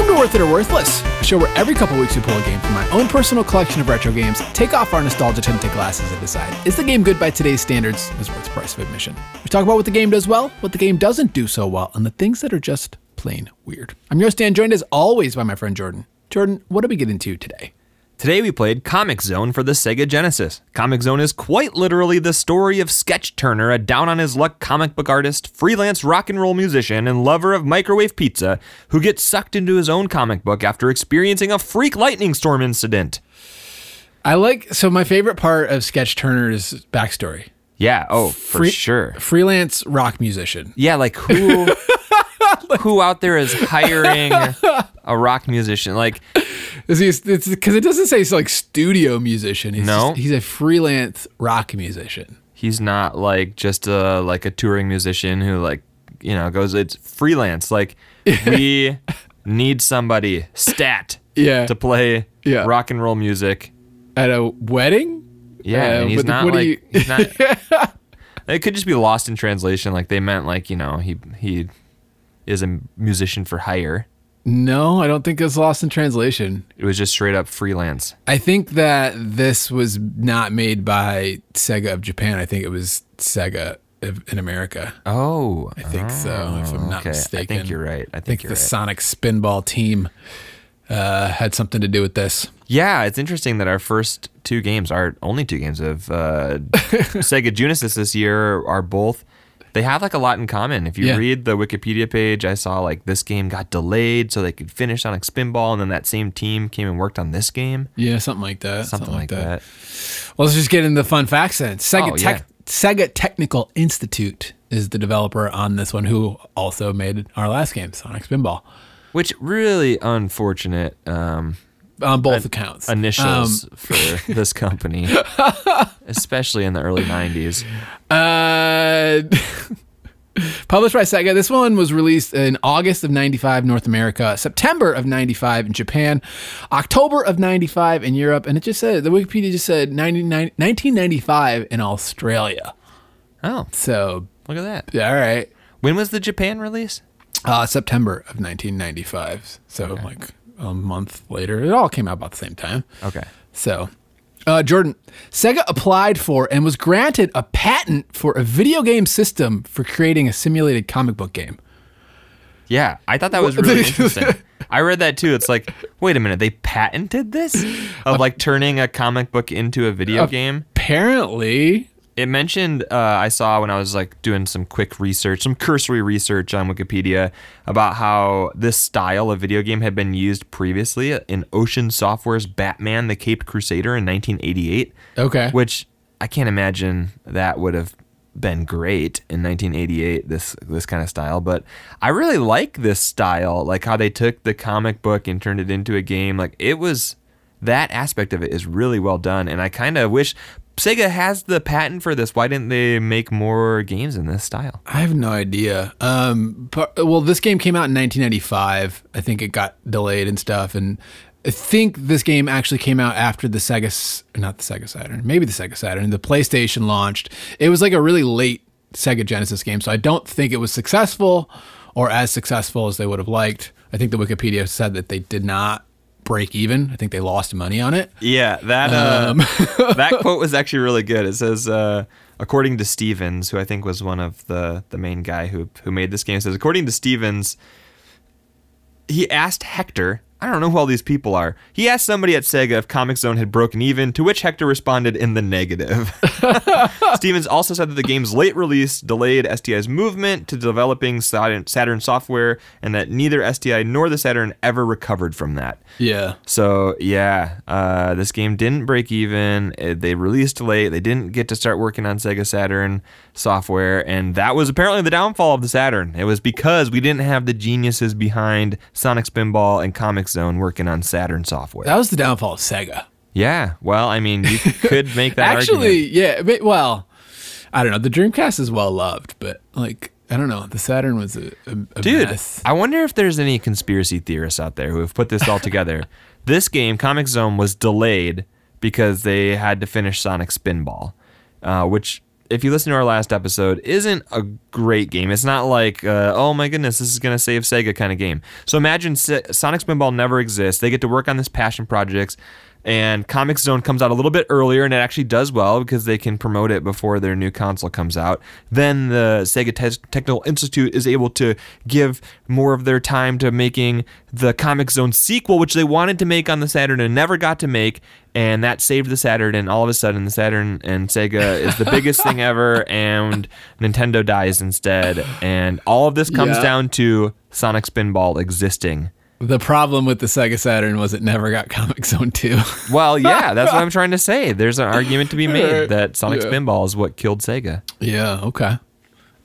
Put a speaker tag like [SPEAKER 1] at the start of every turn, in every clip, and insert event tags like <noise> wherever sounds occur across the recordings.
[SPEAKER 1] Welcome to Worth It or Worthless, a show where every couple weeks we pull a game from my own personal collection of retro games, take off our nostalgia tinted glasses, and decide is the game good by today's standards, is worth the price of admission. We talk about what the game does well, what the game doesn't do so well, and the things that are just plain weird. I'm your Stan, joined as always by my friend Jordan. Jordan, what do we get into today?
[SPEAKER 2] Today we played Comix Zone for the Sega Genesis. Comix Zone is quite literally the story of Sketch Turner, a down on his luck comic book artist, freelance rock and roll musician, and lover of microwave pizza, who gets sucked into his own comic book after experiencing a freak lightning storm incident.
[SPEAKER 1] I like so my favorite part of Sketch Turner's backstory.
[SPEAKER 2] Yeah, oh, for
[SPEAKER 1] Free-
[SPEAKER 2] sure.
[SPEAKER 1] Freelance rock musician.
[SPEAKER 2] Yeah, like who <laughs> <laughs> who out there is hiring a rock musician? Like
[SPEAKER 1] Is he? It's because it doesn't say he's like studio musician. He's
[SPEAKER 2] No.
[SPEAKER 1] just- he's a freelance rock musician.
[SPEAKER 2] he's not like just a like a touring musician who like you know goes it's freelance like <laughs> we need somebody stat
[SPEAKER 1] Yeah.
[SPEAKER 2] to play
[SPEAKER 1] Yeah.
[SPEAKER 2] rock and roll music
[SPEAKER 1] At a wedding.
[SPEAKER 2] yeah
[SPEAKER 1] Uh,
[SPEAKER 2] and he's not like
[SPEAKER 1] you-
[SPEAKER 2] he's not <laughs> it could just be lost in translation like they meant like you know he he is a musician for hire
[SPEAKER 1] No, I don't think it's lost in translation.
[SPEAKER 2] it was just straight up freelance
[SPEAKER 1] I think that this was not made by Sega of Japan. I think it was Sega in America.
[SPEAKER 2] oh
[SPEAKER 1] I think so, if I'm not
[SPEAKER 2] okay
[SPEAKER 1] mistaken.
[SPEAKER 2] i think you're right i
[SPEAKER 1] I
[SPEAKER 2] think,
[SPEAKER 1] think
[SPEAKER 2] you're
[SPEAKER 1] the
[SPEAKER 2] right
[SPEAKER 1] Sonic Spinball team uh, had something to do with this.
[SPEAKER 2] Yeah, it's interesting that our first two games, our only two games of uh, <laughs> Sega Genesis this year, are both. They have like a lot in common. If you
[SPEAKER 1] Yeah.
[SPEAKER 2] read the Wikipedia page, I saw like this game got delayed so they could finish Sonic Spinball, and then that same team came and worked on this game.
[SPEAKER 1] Yeah, something like that.
[SPEAKER 2] Something, like that.
[SPEAKER 1] Well, let's just get into the fun facts then. Sega,
[SPEAKER 2] Oh,
[SPEAKER 1] Tech, Sega Technical Institute is the developer on this one, who also made our last game, Sonic Spinball,
[SPEAKER 2] Which really unfortunate um,
[SPEAKER 1] on both accounts.
[SPEAKER 2] initials
[SPEAKER 1] Um,
[SPEAKER 2] for <laughs> this company, <laughs> especially in the early '90s.
[SPEAKER 1] Uh, <laughs> published by Sega. This one was released in August of 95 North America, September of 95 in Japan, October of 95 in Europe, and it just said, the Wikipedia just said 99 1995 in Australia.
[SPEAKER 2] Oh,
[SPEAKER 1] So,
[SPEAKER 2] look at that!
[SPEAKER 1] all right.
[SPEAKER 2] When was the Japan release?
[SPEAKER 1] Uh, September of 1995. So, like a month later. It all came out about the same time.
[SPEAKER 2] Okay.
[SPEAKER 1] So, uh, Jordan, Sega applied for and was granted a patent for a video game system for creating a simulated comic book game.
[SPEAKER 2] Yeah, I thought that was really interesting. I read that too. It's like, wait a minute, they patented this of like turning a comic book into a video game.
[SPEAKER 1] Apparently,
[SPEAKER 2] It mentioned uh, I saw when I was like doing some quick research, some cursory research on Wikipedia about how this style of video game had been used previously in Ocean Software's Batman: The Caped Crusader in 1988.
[SPEAKER 1] okay.
[SPEAKER 2] Which I can't imagine that would have been great in 1988 this this kind of style but I really like this style like how they took the comic book and turned it into a game like it was that aspect of it is really well done and I kind of wish Sega has the patent for this why didn't they make more games in this style
[SPEAKER 1] I have no idea. Um, but, well, this game came out in 1995. I think it got delayed and stuff, and I think this game actually came out after the Sega, not the Sega Saturn, maybe the Sega Saturn. The PlayStation launched. It was like a really late Sega Genesis game, so I don't think it was successful or as successful as they would have liked. I think the Wikipedia said that they did not break even. I think they lost money on it.
[SPEAKER 2] Yeah, that uh, <laughs> that <laughs> quote was actually really good. It says, uh, according to Stevens, who I think was one of the the main guy who who made this game, it says according to Stevens, he asked Hector. I don't know who all these people are. He asked somebody at Sega if Comix Zone had broken even, to which Hector responded in the negative. <laughs> Stevens also said that the game's late release delayed STI's movement to developing Saturn, Saturn software, and that neither STI nor the Saturn ever recovered from that.
[SPEAKER 1] Yeah.
[SPEAKER 2] So yeah, uh, this game didn't break even. It- they released late. They didn't get to start working on Sega Saturn software, and that was apparently the downfall of the Saturn. It was because we didn't have the geniuses behind Sonic Spinball and Comic Zone working on Saturn software.
[SPEAKER 1] That was the downfall of Sega.
[SPEAKER 2] yeah, well, I mean, you <laughs> could make that
[SPEAKER 1] Actually,
[SPEAKER 2] argument.
[SPEAKER 1] yeah. Well, I don't know. The Dreamcast is well loved, but like I don't know. The Saturn was a, a, a
[SPEAKER 2] Dude,
[SPEAKER 1] mess.
[SPEAKER 2] I wonder if there's any conspiracy theorists out there who have put this all together. <laughs> this game, Comix Zone, was delayed because they had to finish Sonic Spinball, uh, which if you listen to our last episode, isn't a great game. It's not like, uh, oh my goodness, this is going to save Sega kind of game. So imagine Sonic Spinball never exists. They get to work on this passion projects and Comix Zone comes out a little bit earlier and it actually does well because they can promote it before their new console comes out. Then the Sega Te- Technical Institute is able to give more of their time to making the Comix Zone sequel, which they wanted to make on the Saturn and never got to make. And that saved the Saturn, and all of a sudden, the Saturn and Sega is the biggest thing ever, and Nintendo dies instead. And all of this comes yeah. down to Sonic Spinball existing
[SPEAKER 1] the problem with the Sega Saturn was it never got <laughs> Comix Zone 2.
[SPEAKER 2] well, <laughs> yeah, that's what I'm trying to say. There's an argument to be made that Sonic yeah. Spinball is what killed Sega.
[SPEAKER 1] Yeah, okay.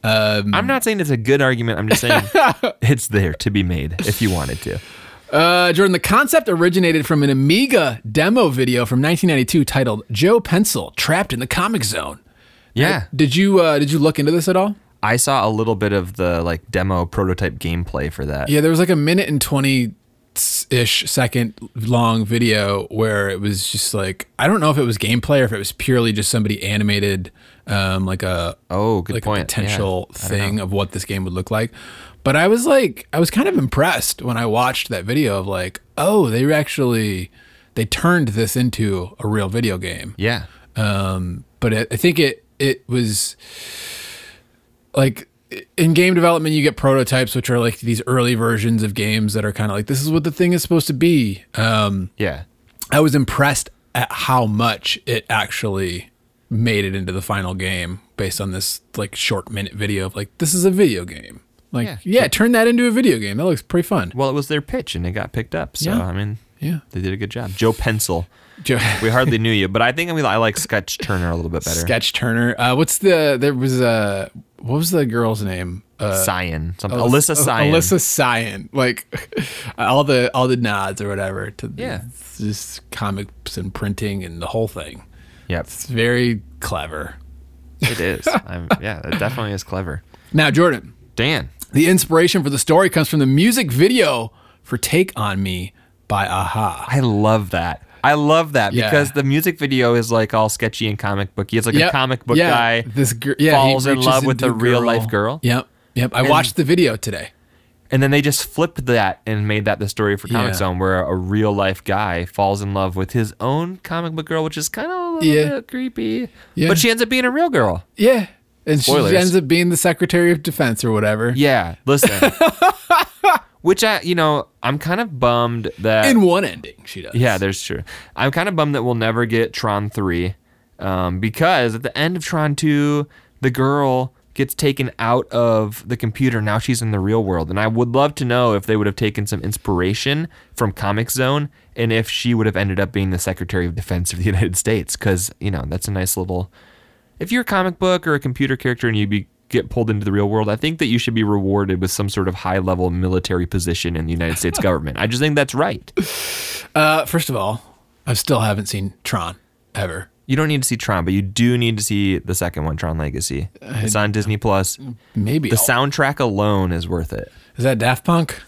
[SPEAKER 2] Um, I'm not saying it's a good argument. I'm just saying <laughs> it's there to be made if you wanted to.
[SPEAKER 1] Uh, Jordan, the concept originated from an Amiga demo video from 1992 titled "Joe Pencil Trapped in the Comix Zone."
[SPEAKER 2] Yeah.
[SPEAKER 1] Did you uh, did you look into this at all?
[SPEAKER 2] I saw a little bit of the like demo prototype gameplay for that.
[SPEAKER 1] Yeah, there was like a minute and 20 ish second long video where it was just like I don't know if it was gameplay or if it was purely just somebody animated um, like a
[SPEAKER 2] oh good
[SPEAKER 1] like
[SPEAKER 2] point.
[SPEAKER 1] a potential yeah, thing of what this game would look like. But I was like I was kind of impressed when I watched that video of like oh they actually they turned this into a real video game.
[SPEAKER 2] Yeah.
[SPEAKER 1] Um, but it, I think it it was like in game development you get prototypes which are like these early versions of games that are kind of like this is what the thing is supposed to be. Um,
[SPEAKER 2] yeah.
[SPEAKER 1] I was impressed at how much it actually made it into the final game based on this like short minute video of like this is a video game. Like yeah, yeah turn that into a video game. That looks pretty fun.
[SPEAKER 2] Well it was their pitch and it got picked up so yeah. i mean
[SPEAKER 1] yeah.
[SPEAKER 2] they did a good job. Joe pencil. <laughs> we hardly knew you, but I think I mean I like Sketch Turner a little bit better.
[SPEAKER 1] Sketch Turner. Uh, what's the there was a what was the girl's name?
[SPEAKER 2] Uh, Cyan, something. Alyssa Cyan.
[SPEAKER 1] Alyssa Cyan. Like <laughs> all the all the nods or whatever to
[SPEAKER 2] yeah,
[SPEAKER 1] just comics and printing and the whole thing.
[SPEAKER 2] Yeah,
[SPEAKER 1] it's very clever.
[SPEAKER 2] It is. <laughs> I'm, yeah, it definitely is clever.
[SPEAKER 1] Now, Jordan.
[SPEAKER 2] Dan.
[SPEAKER 1] The inspiration for the story comes from the music video for "Take on Me" by a-ha.
[SPEAKER 2] I love that. I love that yeah. because the music video is like all sketchy and comic booky. It's like yep. a comic book
[SPEAKER 1] yeah.
[SPEAKER 2] guy
[SPEAKER 1] this gr- yeah,
[SPEAKER 2] falls in love with a real girl. life girl.
[SPEAKER 1] Yep. Yep. I and, watched the video today.
[SPEAKER 2] And then they just flipped that and made that the story for Comic yeah. Zone, where a real life guy falls in love with his own comic book girl, which is kind of a little yeah. bit creepy. Yeah. But she ends up being a real girl.
[SPEAKER 1] Yeah. And Spoilers. she ends up being the Secretary of Defense or whatever.
[SPEAKER 2] Yeah. Listen. <laughs> Which I, you know, I'm kind of bummed that
[SPEAKER 1] in one ending she does.
[SPEAKER 2] Yeah, there's true. I'm kind of bummed that we'll never get Tron three, um, because at the end of Tron two, the girl gets taken out of the computer. Now she's in the real world, and I would love to know if they would have taken some inspiration from Comix Zone, and if she would have ended up being the Secretary of Defense of the <laughs> United States, because you know that's a nice little. If you're a comic book or a computer character and you be get pulled into the real world, I think that you should be rewarded with some sort of high level military position in the United States <laughs> government. I just think that's right.
[SPEAKER 1] Uh, first of all, I still haven't seen Tron ever.
[SPEAKER 2] You don't need to see Tron, but you do need to see the second one, Tron Legacy. It's on Disney Plus.
[SPEAKER 1] Maybe
[SPEAKER 2] the I'll... soundtrack alone is worth it.
[SPEAKER 1] Is that Daft Punk?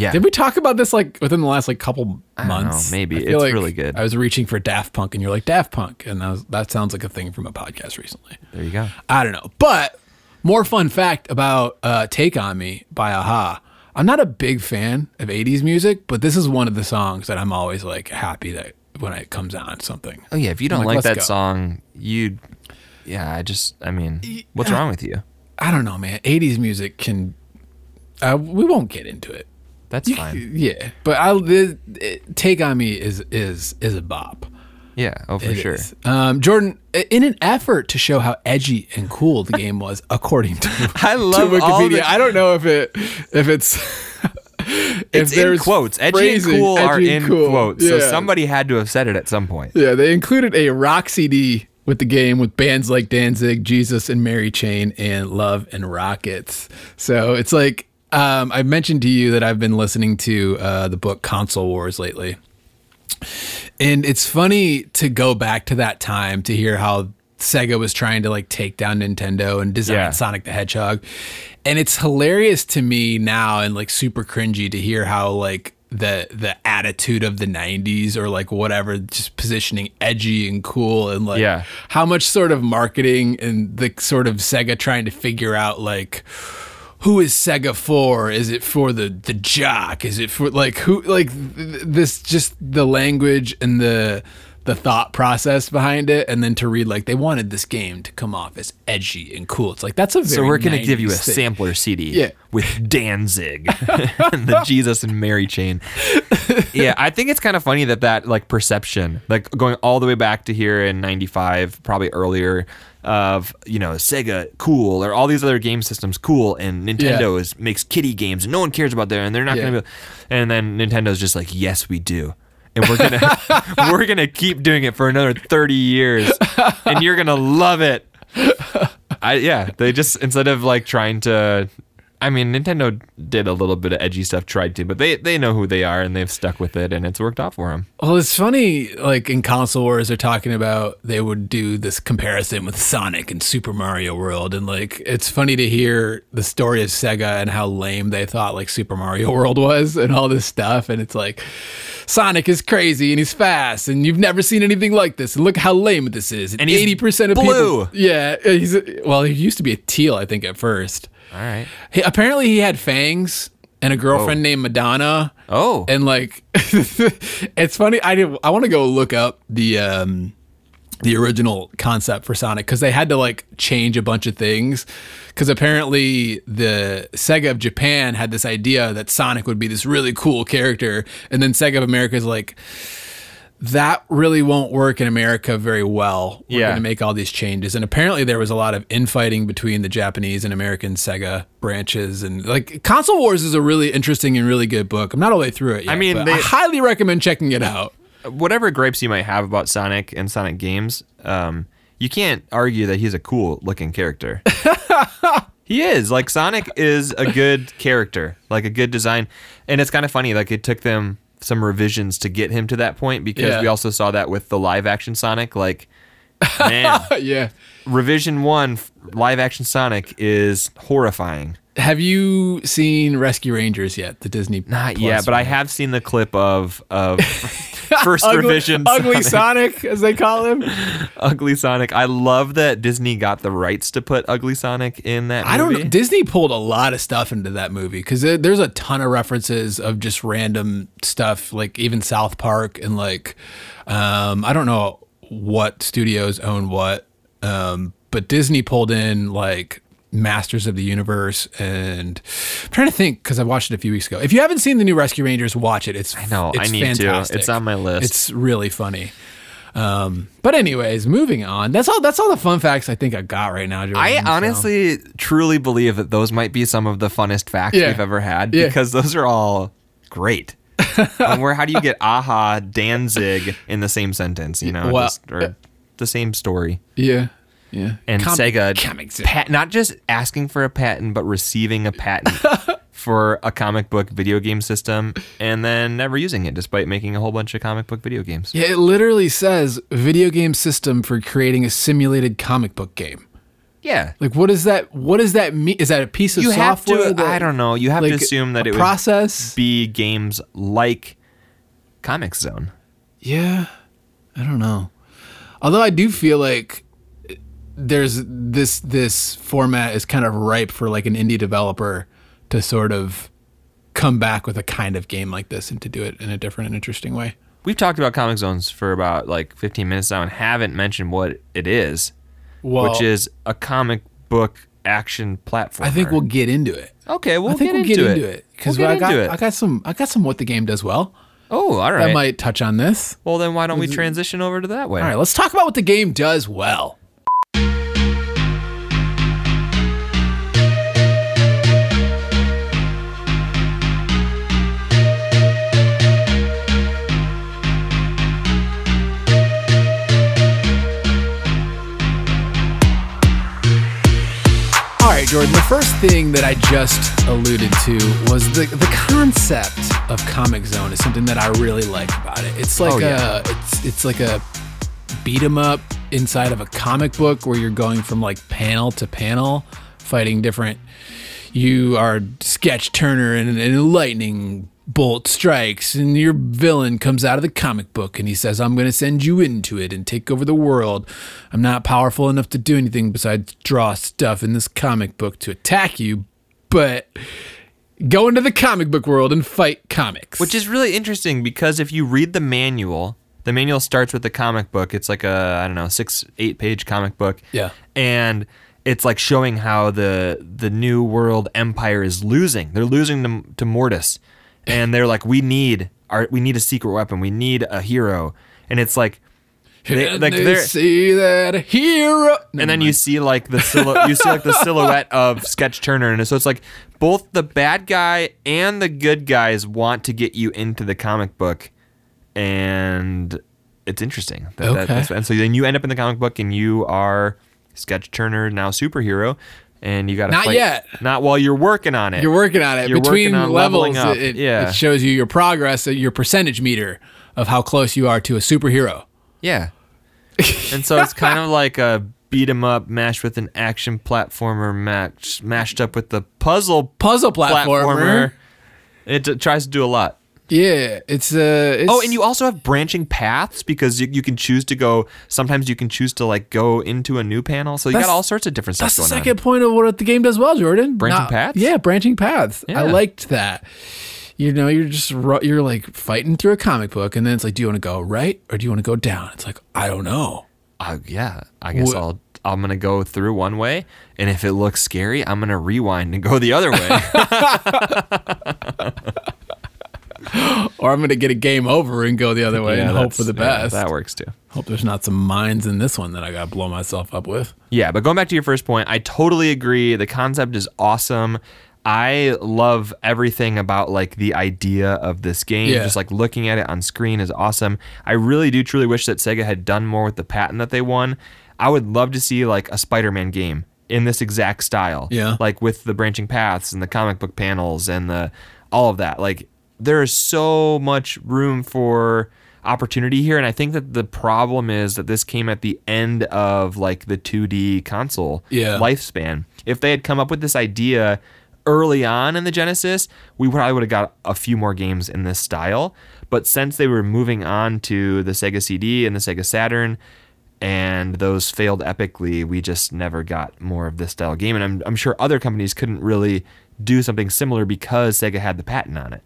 [SPEAKER 2] Yeah.
[SPEAKER 1] Did we talk about this like within the last like couple months?
[SPEAKER 2] Know, maybe it's like really good.
[SPEAKER 1] I was reaching for Daft Punk, and you're like Daft Punk, and that, was, that sounds like a thing from a podcast recently.
[SPEAKER 2] There you go.
[SPEAKER 1] I don't know, but more fun fact about uh, Take On Me by a-ha. I'm not a big fan of 80s music, but this is one of the songs that I'm always like happy that when it comes out on something.
[SPEAKER 2] Oh yeah, if you don't like, like that go. song, you yeah, I just I mean, what's wrong with you?
[SPEAKER 1] I don't know, man. 80s music can uh, we won't get into it.
[SPEAKER 2] That's
[SPEAKER 1] you,
[SPEAKER 2] fine.
[SPEAKER 1] Yeah, but I'll it, it, Take on Me is is is a bop.
[SPEAKER 2] Yeah, oh for it sure.
[SPEAKER 1] Um, Jordan, in an effort to show how edgy and cool the game was, <laughs> according to
[SPEAKER 2] I love to Wikipedia, the-
[SPEAKER 1] I don't know if it if it's <laughs>
[SPEAKER 2] it's in quotes. Edgy phrasing, and cool edgy are in cool. quotes. Yeah. So somebody had to have said it at some point.
[SPEAKER 1] Yeah, they included a rock CD with the game with bands like Danzig, Jesus and Mary Chain, and Love and Rockets. So it's like um, I mentioned to you that I've been listening to uh, the book Console Wars lately. And it's funny to go back to that time to hear how Sega was trying to like take down Nintendo and design yeah. Sonic the Hedgehog. And it's hilarious to me now and like super cringy to hear how like the the attitude of the 90s or like whatever just positioning edgy and cool and like
[SPEAKER 2] Yeah.
[SPEAKER 1] how much sort of marketing and the sort of Sega trying to figure out like who is Sega for? Is it for the the jock? Is it for like who like th- this just the language and the the thought process behind it and then to read like they wanted this game to come off as edgy and cool. It's like that's a very
[SPEAKER 2] So we're going to give you a
[SPEAKER 1] thing.
[SPEAKER 2] sampler CD
[SPEAKER 1] Yeah.
[SPEAKER 2] with Danzig <laughs> and the Jesus and Mary chain. Yeah, I think it's kind of funny that that like perception, like going all the way back to here in 95, probably earlier of, you know, Sega cool or all these other game systems cool and Nintendo
[SPEAKER 1] Yeah.
[SPEAKER 2] is makes kiddie games and no one cares about that and they're not
[SPEAKER 1] Yeah.
[SPEAKER 2] going to be and then Nintendo's just like, "Yes, we do." And we're going <laughs> to we're to keep doing it for another 30 years and you're going to love it. <laughs> I yeah, they just instead of like trying to I mean, Nintendo did a little bit of edgy stuff, tried to, but they they know who they are and they've stuck with it, and it's worked out for them.
[SPEAKER 1] Well, it's funny, like in console wars, they're talking about they would do this comparison with Sonic and Super Mario World, and like it's funny to hear the story of Sega and how lame they thought like Super Mario <laughs> World was, and all this stuff, and it's like Sonic is crazy and he's fast, and you've never seen anything like this, and look how lame this is,
[SPEAKER 2] And
[SPEAKER 1] eighty percent of
[SPEAKER 2] blue.
[SPEAKER 1] people, yeah, he's well, he used to be a teal, I think, at first.
[SPEAKER 2] All right.
[SPEAKER 1] He, apparently, he had fangs and a girlfriend named Madonna.
[SPEAKER 2] Oh,
[SPEAKER 1] And like, <laughs> it's funny. I did. I want to go look up the um, the original concept for Sonic because they had to like change a bunch of things. Because apparently the Sega of Japan had this idea that Sonic would be this really cool character, and then Sega of America is like, that really won't work in America very well. We're
[SPEAKER 2] Yeah.
[SPEAKER 1] going to make all these changes. And apparently there was a lot of infighting between the Japanese and American Sega branches. And like Console Wars is a really interesting and really good book. I'm not all the way through it yet.
[SPEAKER 2] I mean,
[SPEAKER 1] but
[SPEAKER 2] they-
[SPEAKER 1] I highly recommend checking it out.
[SPEAKER 2] whatever gripes you might have about Sonic and Sonic games, um, you can't argue that he's a cool looking character. <laughs> he is. Like Sonic is a good character, like a good design, and it's kind of funny. Like it took them some revisions to get him to that point because
[SPEAKER 1] Yeah.
[SPEAKER 2] we also saw that with the live action Sonic. Like, man, <laughs>
[SPEAKER 1] yeah.
[SPEAKER 2] revision one live action Sonic is horrifying.
[SPEAKER 1] Have you seen Rescue Rangers yet? The Disney
[SPEAKER 2] Not
[SPEAKER 1] Plus
[SPEAKER 2] yet, but I have seen the clip of of <laughs> first
[SPEAKER 1] Ugly,
[SPEAKER 2] revision
[SPEAKER 1] Ugly
[SPEAKER 2] Sonic.
[SPEAKER 1] Sonic, as they call him. <laughs>
[SPEAKER 2] Ugly Sonic. I love that Disney got the rights to put Ugly Sonic in that.
[SPEAKER 1] I don't
[SPEAKER 2] movie.
[SPEAKER 1] know. Disney pulled a lot of stuff into that movie because there's a ton of references of just random stuff, like even South Park and like um, I don't know what studios own what, um, but Disney pulled in like Masters of the Universe and I'm trying to think because I watched it a few weeks ago. If you haven't seen the new Rescue Rangers, watch it. It's I
[SPEAKER 2] know, I need to. It's on my list.
[SPEAKER 1] It's really funny. Um, but anyways, moving on. That's all. That's all the fun facts I think I got right now. Jordan,
[SPEAKER 2] I
[SPEAKER 1] so.
[SPEAKER 2] honestly truly believe that those might be some of the funnest facts
[SPEAKER 1] Yeah.
[SPEAKER 2] we've ever had
[SPEAKER 1] Yeah.
[SPEAKER 2] because those are all great. <laughs> and where how do you get aha Danzig in the same sentence? You know,
[SPEAKER 1] Well,
[SPEAKER 2] just, or the same story.
[SPEAKER 1] Yeah. Yeah.
[SPEAKER 2] And
[SPEAKER 1] Com-
[SPEAKER 2] Sega
[SPEAKER 1] comics.
[SPEAKER 2] pat, not just asking for a patent, but receiving a patent <laughs> for a comic book video game system and then never using it despite making a whole bunch of comic book video games.
[SPEAKER 1] Yeah, it literally says video game system for creating a simulated comic book game.
[SPEAKER 2] Yeah.
[SPEAKER 1] Like, what is that? What does that mean? Is that a piece of
[SPEAKER 2] You have
[SPEAKER 1] software?
[SPEAKER 2] to,
[SPEAKER 1] that,
[SPEAKER 2] I don't know, you have
[SPEAKER 1] like,
[SPEAKER 2] to assume that
[SPEAKER 1] a
[SPEAKER 2] it would
[SPEAKER 1] process.
[SPEAKER 2] be games like Comix Zone.
[SPEAKER 1] Yeah, I don't know. Although I do feel like there's this this format is kind of ripe for like an indie developer to sort of come back with a kind of game like this and to do it in a different and interesting way.
[SPEAKER 2] We've talked about Comix Zones for about like 15 minutes now and haven't mentioned what it is,
[SPEAKER 1] Well,
[SPEAKER 2] which is a comic book action platform.
[SPEAKER 1] I think we'll get into it.
[SPEAKER 2] Okay, we'll
[SPEAKER 1] I think
[SPEAKER 2] get
[SPEAKER 1] we'll
[SPEAKER 2] into
[SPEAKER 1] get
[SPEAKER 2] it.
[SPEAKER 1] into it because
[SPEAKER 2] We'll
[SPEAKER 1] I got
[SPEAKER 2] it.
[SPEAKER 1] I got some I got some what the game does well.
[SPEAKER 2] Oh, all
[SPEAKER 1] That might touch on this.
[SPEAKER 2] well, then why don't we transition over to that way?
[SPEAKER 1] All right, let's talk about what the game does well. Jordan. The first thing that I just alluded to was the the concept of Comix Zone is something that I really like about it. It's like
[SPEAKER 2] Oh, yeah.
[SPEAKER 1] a it's it's like a beat 'em up inside of a comic book where you're going from like panel to panel, fighting different. You are Sketch Turner and, and Lightning bolt strikes and your villain comes out of the comic book and he says i'm going to send you into it and take over the world i'm not powerful enough to do anything besides draw stuff in this comic book to attack you but go into the comic book world and fight comics
[SPEAKER 2] Which is really interesting because if you read the manual, the manual starts with the comic book. It's like a I don't know six eight page comic book.
[SPEAKER 1] Yeah.
[SPEAKER 2] and it's like showing how the the new world empire is losing. They're losing to, to Mortus, and they're like, we need our we need a secret weapon. We need a hero, and it's like. They, like
[SPEAKER 1] they see that hero
[SPEAKER 2] and then you see like the silhou- you see like the <laughs> silhouette of Sketch Turner, and so it's like both the bad guy and the good guys want to get you into the comic book, and it's interesting. That, that-
[SPEAKER 1] Okay.
[SPEAKER 2] that's- and so then you end up in the comic book, and you are Sketch Turner now superhero, and you got to
[SPEAKER 1] Not
[SPEAKER 2] fight.
[SPEAKER 1] yet.
[SPEAKER 2] Not while you're working on it.
[SPEAKER 1] You're working on it.
[SPEAKER 2] You're
[SPEAKER 1] Between
[SPEAKER 2] on
[SPEAKER 1] levels. It,
[SPEAKER 2] Yeah.
[SPEAKER 1] it shows you your progress, uh, your percentage meter of how close you are to a superhero.
[SPEAKER 2] Yeah. <laughs> and so it's kind of like a beat 'em up mashed with an action platformer match mashed up with the puzzle
[SPEAKER 1] Puzzle platformer.
[SPEAKER 2] platformer. It t- tries to do a lot.
[SPEAKER 1] Yeah, it's uh. It's,
[SPEAKER 2] Oh, and you also have branching paths because you, you can choose to go. Sometimes you can choose to like go into a new panel. So you got all sorts of different stuff
[SPEAKER 1] That's the second point of what the game does well, Jordan.
[SPEAKER 2] Branching paths?
[SPEAKER 1] Yeah, branching paths. I liked that. You know, you're just you're like fighting through a comic book, and then it's like, do you want to go right or do you want to go down? It's like I don't know.
[SPEAKER 2] Uh, yeah, I guess
[SPEAKER 1] Wh-
[SPEAKER 2] I'll I'm gonna go through one way, and if it looks scary, I'm gonna rewind and go the other way. <laughs> <laughs> <laughs>
[SPEAKER 1] Or I'm gonna get a game over and go the other way and hope for the
[SPEAKER 2] yeah,
[SPEAKER 1] best.
[SPEAKER 2] that works too.
[SPEAKER 1] hope there's not some mines in this one that I gotta blow myself up with.
[SPEAKER 2] Yeah, but going back to your first point, I totally agree. The concept is awesome. I love everything about like the idea of this game.
[SPEAKER 1] Yeah.
[SPEAKER 2] Just like looking at it on screen is awesome. I really do truly wish that Sega had done more with the patent that they won. I would love to see like a Spider-Man game in this exact style.
[SPEAKER 1] Yeah.
[SPEAKER 2] Like with the branching paths and the comic book panels and the all of that. Like there is so much room for opportunity here and I think that the problem is that this came at the end of like the 2D console
[SPEAKER 1] Yeah.
[SPEAKER 2] lifespan. If they had come up with this idea early on in the Genesis, we probably would have got a few more games in this style. But since they were moving on to the Sega CD and the Sega Saturn, and those failed epically, we just never got more of this style game. And I'm, I'm sure other companies couldn't really do something similar because Sega had the patent on it.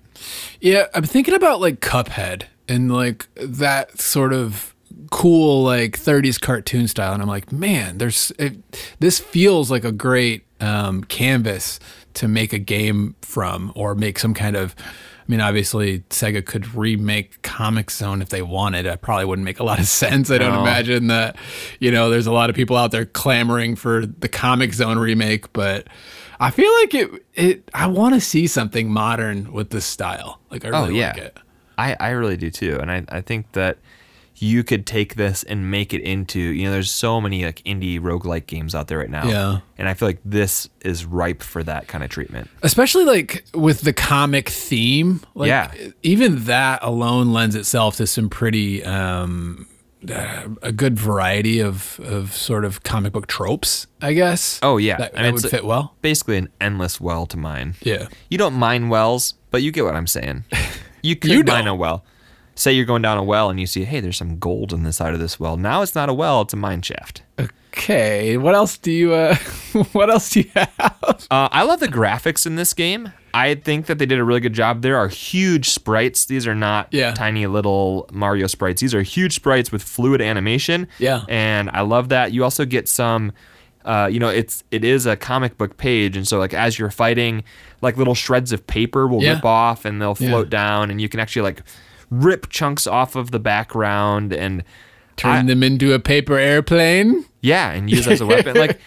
[SPEAKER 1] Yeah, I'm thinking about like Cuphead and like that sort of cool like 30s cartoon style, and I'm like, man, there's it, this feels like a great um, canvas to make a game from, or make some kind of. I mean, obviously, Sega could remake Comix Zone if they wanted. It probably wouldn't make a lot of <laughs> sense. I don't
[SPEAKER 2] No.
[SPEAKER 1] imagine that. You know, there's a lot of people out there clamoring for the Comix Zone remake, but I feel like it. It. I want to see something modern with this style. Like I really
[SPEAKER 2] Oh, yeah.
[SPEAKER 1] like it.
[SPEAKER 2] I, I really do too. And I, I think that you could take this and make it into, you know, there's so many like indie roguelike games out there right now.
[SPEAKER 1] Yeah.
[SPEAKER 2] And I feel like this is ripe for that kind of treatment.
[SPEAKER 1] especially like with the comic theme like
[SPEAKER 2] Yeah.
[SPEAKER 1] even that alone lends itself to some pretty um uh, a good variety of of sort of comic book tropes i guess
[SPEAKER 2] Oh, yeah.
[SPEAKER 1] that,
[SPEAKER 2] I mean,
[SPEAKER 1] that would fit well
[SPEAKER 2] Basically an endless well to mine.
[SPEAKER 1] yeah
[SPEAKER 2] You don't mine wells, but you get what I'm saying. <laughs> You could
[SPEAKER 1] You
[SPEAKER 2] mine a well. Say you're going down a well and you see, hey, there's some gold in the side of this well. Now it's not a well, it's a mine shaft.
[SPEAKER 1] Okay what else do you uh <laughs> what else do you have <laughs>
[SPEAKER 2] Uh, I love the graphics in this game. I think that they did a really good job. There are huge sprites. These are not
[SPEAKER 1] Yeah.
[SPEAKER 2] tiny little Mario sprites. These are huge sprites with fluid animation.
[SPEAKER 1] Yeah.
[SPEAKER 2] And I love that. You also get some uh, you know, it's it is a comic book page, and so like as you're fighting, like little shreds of paper will
[SPEAKER 1] Yeah.
[SPEAKER 2] rip off and they'll
[SPEAKER 1] Yeah.
[SPEAKER 2] float down, and you can actually like rip chunks off of the background and
[SPEAKER 1] turn
[SPEAKER 2] I-
[SPEAKER 1] them into a paper airplane
[SPEAKER 2] yeah, and use as a weapon. <laughs> Like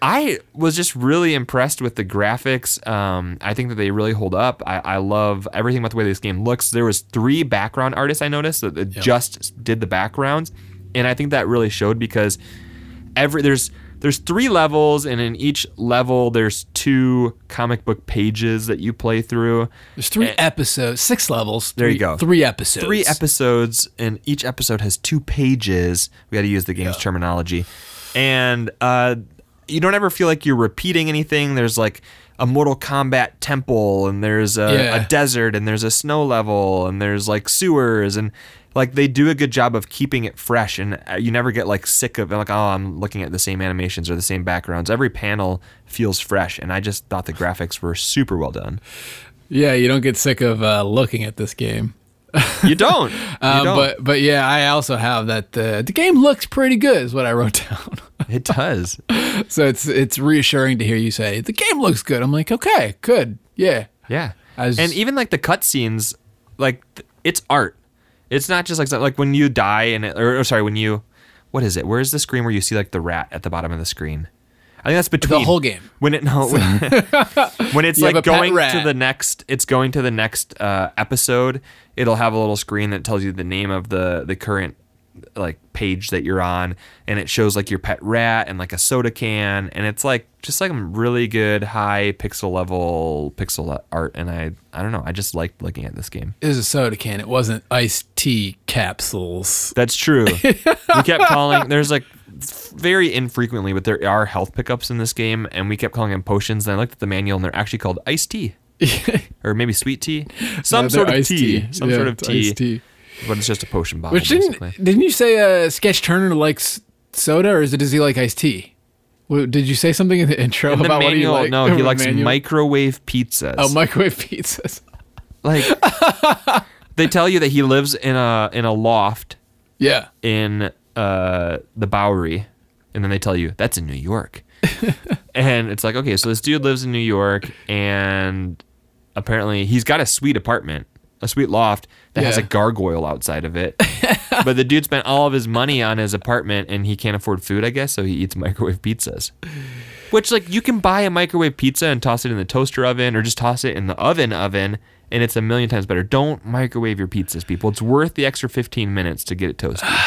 [SPEAKER 2] I was just really impressed with the graphics. Um, I think that they really hold up. I, I love everything about the way this game looks. There was three background artists I noticed that, that just did the backgrounds, and I think that really showed because every there's there's three levels, and in each level there's two comic book pages that you play through.
[SPEAKER 1] there's three episodes six levels
[SPEAKER 2] There you go.
[SPEAKER 1] three episodes
[SPEAKER 2] Three episodes, and each episode has two pages. We got to use the game's terminology, and uh, you don't ever feel like you're repeating anything. There's like a Mortal Kombat temple, and there's a,
[SPEAKER 1] Yeah.
[SPEAKER 2] a desert, and there's a snow level, and there's like sewers, and like they do a good job of keeping it fresh, and uh, you never get like sick of like, oh, I'm looking at the same animations or the same backgrounds. Every panel feels fresh, and I just thought the graphics were super well done.
[SPEAKER 1] Yeah, you don't get sick of uh, looking at this game.
[SPEAKER 2] You don't, <laughs> you
[SPEAKER 1] Um,
[SPEAKER 2] don't.
[SPEAKER 1] but but yeah, I also have that the the game looks pretty good is what I wrote <laughs> down.
[SPEAKER 2] it does. <laughs>
[SPEAKER 1] so it's it's reassuring to hear you say the game looks good. I'm like, okay, good, yeah.
[SPEAKER 2] Yeah,
[SPEAKER 1] was-
[SPEAKER 2] and even like the cutscenes, like it's art. It's not just like like when you die and it, or, or sorry, when you what is it? Where's the screen where you see like the rat at the bottom of the screen? I think that's between the
[SPEAKER 1] whole game.
[SPEAKER 2] When it no <laughs> when, <laughs> when it's like going to the next, it's going to the next uh, episode. It'll have a little screen that tells you the name of the the current like page that you're on, and it shows like your pet rat and like a soda can, and it's like just like really good high pixel level pixel art, and I I don't know, I just liked looking at this game.
[SPEAKER 1] It was a soda can. It wasn't iced tea capsules.
[SPEAKER 2] That's true. <laughs> we kept calling. There's like very infrequently, but there are health pickups in this game, and we kept calling them potions. And I looked at the manual, and they're actually called iced tea, <laughs> or maybe sweet tea, some
[SPEAKER 1] No,
[SPEAKER 2] sort of
[SPEAKER 1] iced
[SPEAKER 2] tea, some
[SPEAKER 1] Yeah,
[SPEAKER 2] sort of tea,
[SPEAKER 1] tea.
[SPEAKER 2] But it's just a potion bottle.
[SPEAKER 1] Which didn't
[SPEAKER 2] basically.
[SPEAKER 1] didn't you say uh, Sketch Turner likes soda, or is it does he like iced tea? Did you say something in the intro
[SPEAKER 2] In the
[SPEAKER 1] about
[SPEAKER 2] manual,
[SPEAKER 1] what he
[SPEAKER 2] likes?
[SPEAKER 1] no, <laughs>
[SPEAKER 2] he likes
[SPEAKER 1] Manual?
[SPEAKER 2] microwave pizzas.
[SPEAKER 1] Oh, microwave <laughs> pizzas.
[SPEAKER 2] like <laughs> they tell you that he lives in a in a loft
[SPEAKER 1] Yeah.
[SPEAKER 2] in uh, the Bowery, and then they tell you that's in New York. and it's like, okay, so this dude lives in New York, and apparently he's got a sweet apartment, a sweet loft that has a gargoyle outside of it. <laughs> but the dude spent all of his money on his apartment, and he can't afford food, I guess, so he eats <laughs> microwave pizzas. Which, like, you can buy a microwave pizza and toss it in the toaster oven, or just toss it in the oven oven. And it's a million times better. Don't microwave your pizzas, people. It's worth the extra 15 minutes to get it toasted. <sighs>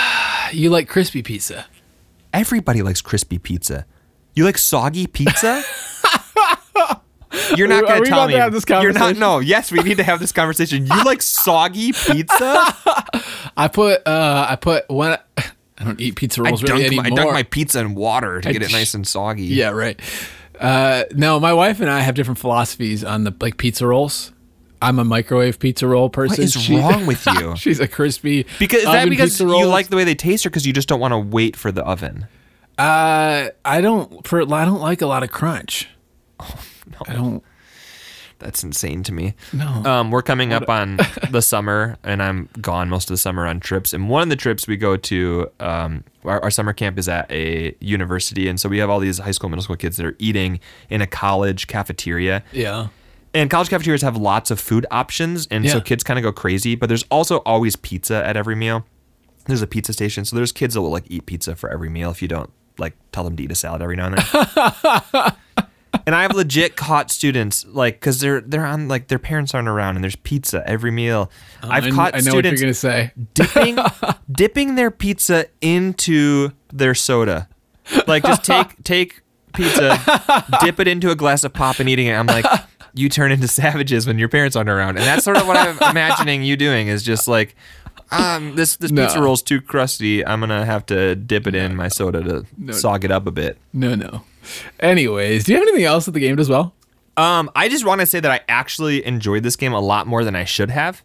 [SPEAKER 1] You like crispy pizza.
[SPEAKER 2] Everybody likes crispy pizza. You like soggy pizza? <laughs> You're not going to tell me.
[SPEAKER 1] to have this conversation?
[SPEAKER 2] You're not. No. Yes, we need to have this conversation. You like soggy pizza? <laughs>
[SPEAKER 1] I put uh I put one I don't eat pizza
[SPEAKER 2] I
[SPEAKER 1] rolls really
[SPEAKER 2] dunk, my, I dunk my pizza in water to
[SPEAKER 1] I
[SPEAKER 2] get it nice and soggy.
[SPEAKER 1] yeah, right. Uh no, my wife and I have different philosophies on the like pizza rolls. I'm a microwave pizza roll person.
[SPEAKER 2] What is
[SPEAKER 1] She-
[SPEAKER 2] wrong with <laughs> you?
[SPEAKER 1] She's a crispy
[SPEAKER 2] Because is that because you like the way they taste, or because you just don't want to wait for the oven?
[SPEAKER 1] Uh, I don't. For I don't like a lot of crunch. I don't.
[SPEAKER 2] That's insane to me.
[SPEAKER 1] No.
[SPEAKER 2] Um, we're coming up on the summer, and I'm gone most of the summer on trips. And one of the trips we go to, um, our, our summer camp is at a university, and so we have all these high school, middle school kids that are eating in a college cafeteria.
[SPEAKER 1] Yeah.
[SPEAKER 2] And college cafeterias have lots of food options, and so kids kind of go crazy. But there's also always pizza at every meal. There's a pizza station, so there's kids that will like eat pizza for every meal if you don't like tell them to eat a salad every now and then. <laughs> <laughs> and I have legit caught students like because they're they're on like their parents aren't around and there's pizza every meal. I've
[SPEAKER 1] I,
[SPEAKER 2] caught
[SPEAKER 1] I know what you're
[SPEAKER 2] students
[SPEAKER 1] gonna say.
[SPEAKER 2] dipping <laughs> dipping their pizza into their soda. Like just take take pizza, dip it into a glass of pop and eating it. I'm like, you turn into savages when your parents aren't around. And that's sort of what I'm <laughs> imagining you doing is just like um, this this
[SPEAKER 1] No.
[SPEAKER 2] pizza roll's too crusty. I'm gonna have to dip it in my soda to sog it up a bit.
[SPEAKER 1] No, no. Anyways, do you have anything else that the game does well?
[SPEAKER 2] Um, I just want to say that I actually enjoyed this game a lot more than I should have.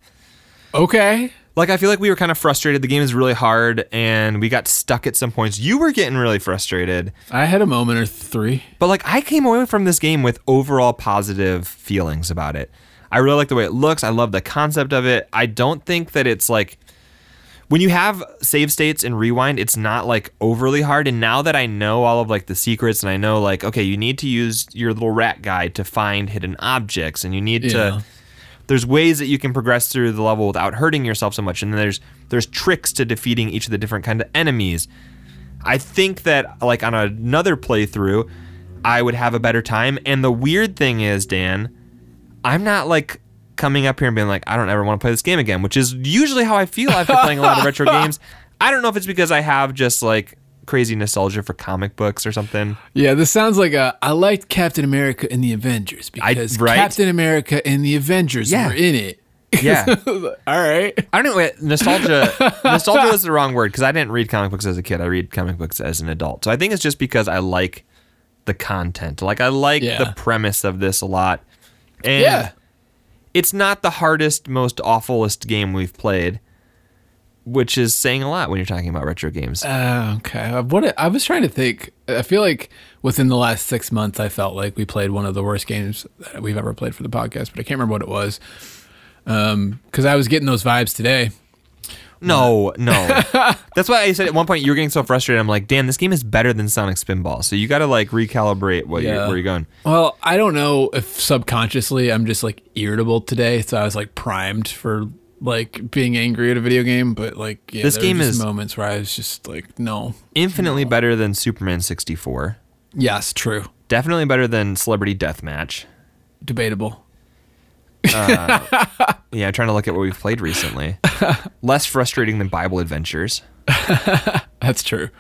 [SPEAKER 1] Okay.
[SPEAKER 2] Like I feel like we were kind of frustrated. The game is really hard, and we got stuck at some points. You were getting really frustrated,
[SPEAKER 1] I had a moment or three.
[SPEAKER 2] but like I came away from this game with overall positive feelings about it. I really like the way it looks. I love the concept of it. I don't think that it's like when you have save states and rewind, it's not like overly hard. And now that I know all of like the secrets, and I know like okay, you need to use your little rat guide to find hidden objects, and you need
[SPEAKER 1] Yeah.
[SPEAKER 2] to there's ways that you can progress through the level without hurting yourself so much and then there's there's tricks to defeating each of the different kind of enemies i think that like on another playthrough i would have a better time and the weird thing is dan i'm not like coming up here and being like i don't ever want to play this game again which is usually how i feel after playing a lot of retro <laughs> games i don't know if it's because i have just like crazy nostalgia for comic books or something
[SPEAKER 1] Yeah, this sounds like a. I liked Captain America in the Avengers because
[SPEAKER 2] right?
[SPEAKER 1] Captain America and the Avengers
[SPEAKER 2] Yeah.
[SPEAKER 1] were in it.
[SPEAKER 2] yeah <laughs>
[SPEAKER 1] All right.
[SPEAKER 2] I don't know. Nostalgia. <laughs> nostalgia is the wrong word because I didn't read comic books as a kid. I read comic books as an adult. So I think it's just because I like the content. Like I like
[SPEAKER 1] Yeah.
[SPEAKER 2] the premise of this a lot. And
[SPEAKER 1] Yeah.
[SPEAKER 2] It's not the hardest, most awfulest game we've played, which is saying a lot when you're talking about retro games.
[SPEAKER 1] Uh, okay. Uh, What I was trying to think. I feel like within the last six months, I felt like we played one of the worst games that we've ever played for the podcast, but I can't remember what it was. Um, because I was getting those vibes today.
[SPEAKER 2] No, no. <laughs> That's why I said at one point you were getting so frustrated. I'm like, damn, this game is better than Sonic Spinball. So you got to like recalibrate what you're,
[SPEAKER 1] Yeah.
[SPEAKER 2] where you're going.
[SPEAKER 1] Well, I don't know if subconsciously I'm just like irritable today, so I was like primed for like being angry at a video game. But like, yeah,
[SPEAKER 2] This
[SPEAKER 1] there were
[SPEAKER 2] game
[SPEAKER 1] just
[SPEAKER 2] is-
[SPEAKER 1] moments where I was just like, no.
[SPEAKER 2] Infinitely better than Superman 64.
[SPEAKER 1] Yes, true.
[SPEAKER 2] Definitely better than Celebrity Deathmatch.
[SPEAKER 1] Debatable. <laughs>
[SPEAKER 2] Yeah, I'm trying to look at what we've played recently. <laughs> Less frustrating than Bible Adventures. <laughs>
[SPEAKER 1] That's true.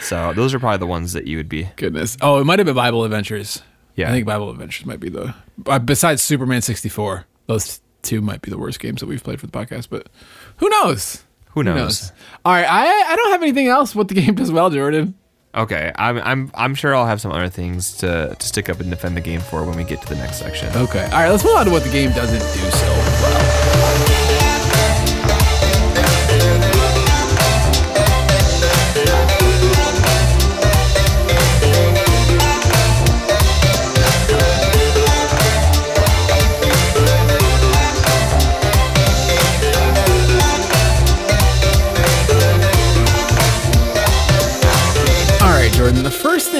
[SPEAKER 2] So those are probably the ones that you would be.
[SPEAKER 1] Goodness. Oh, it might have been Bible Adventures.
[SPEAKER 2] Yeah.
[SPEAKER 1] I think Bible Adventures might be the. Uh, besides Superman 64, those two might be the worst games that we've played for the podcast, but who knows?
[SPEAKER 2] Who knows?
[SPEAKER 1] All right. I, I don't have anything else what the game does well, Jordan.
[SPEAKER 2] Okay, I'm I'm I'm sure I'll have some other things to to stick up and defend the game for when we get to the next section.
[SPEAKER 1] Okay. All right. Let's move on to what the game doesn't do so well.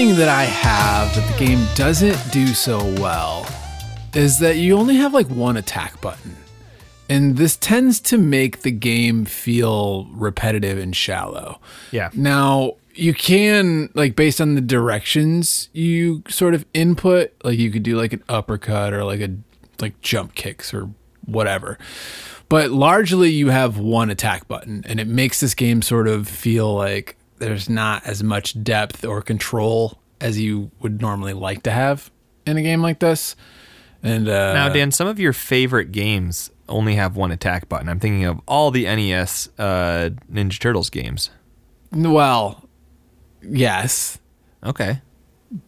[SPEAKER 1] Thing that I have that the game doesn't do so well is that you only have like one attack button. And this tends to make the game feel repetitive and shallow.
[SPEAKER 2] Yeah.
[SPEAKER 1] Now, you can, like, based on the directions you sort of input, like, you could do like an uppercut or like a, like, jump kicks or whatever. But largely, you have one attack button, and it makes this game sort of feel like there's not as much depth or control as you would normally like to have in a game like this. And uh,
[SPEAKER 2] Now, Dan, some of your favorite games only have one attack button. I'm thinking of all the NES uh, Ninja Turtles games.
[SPEAKER 1] well, yes,
[SPEAKER 2] Okay,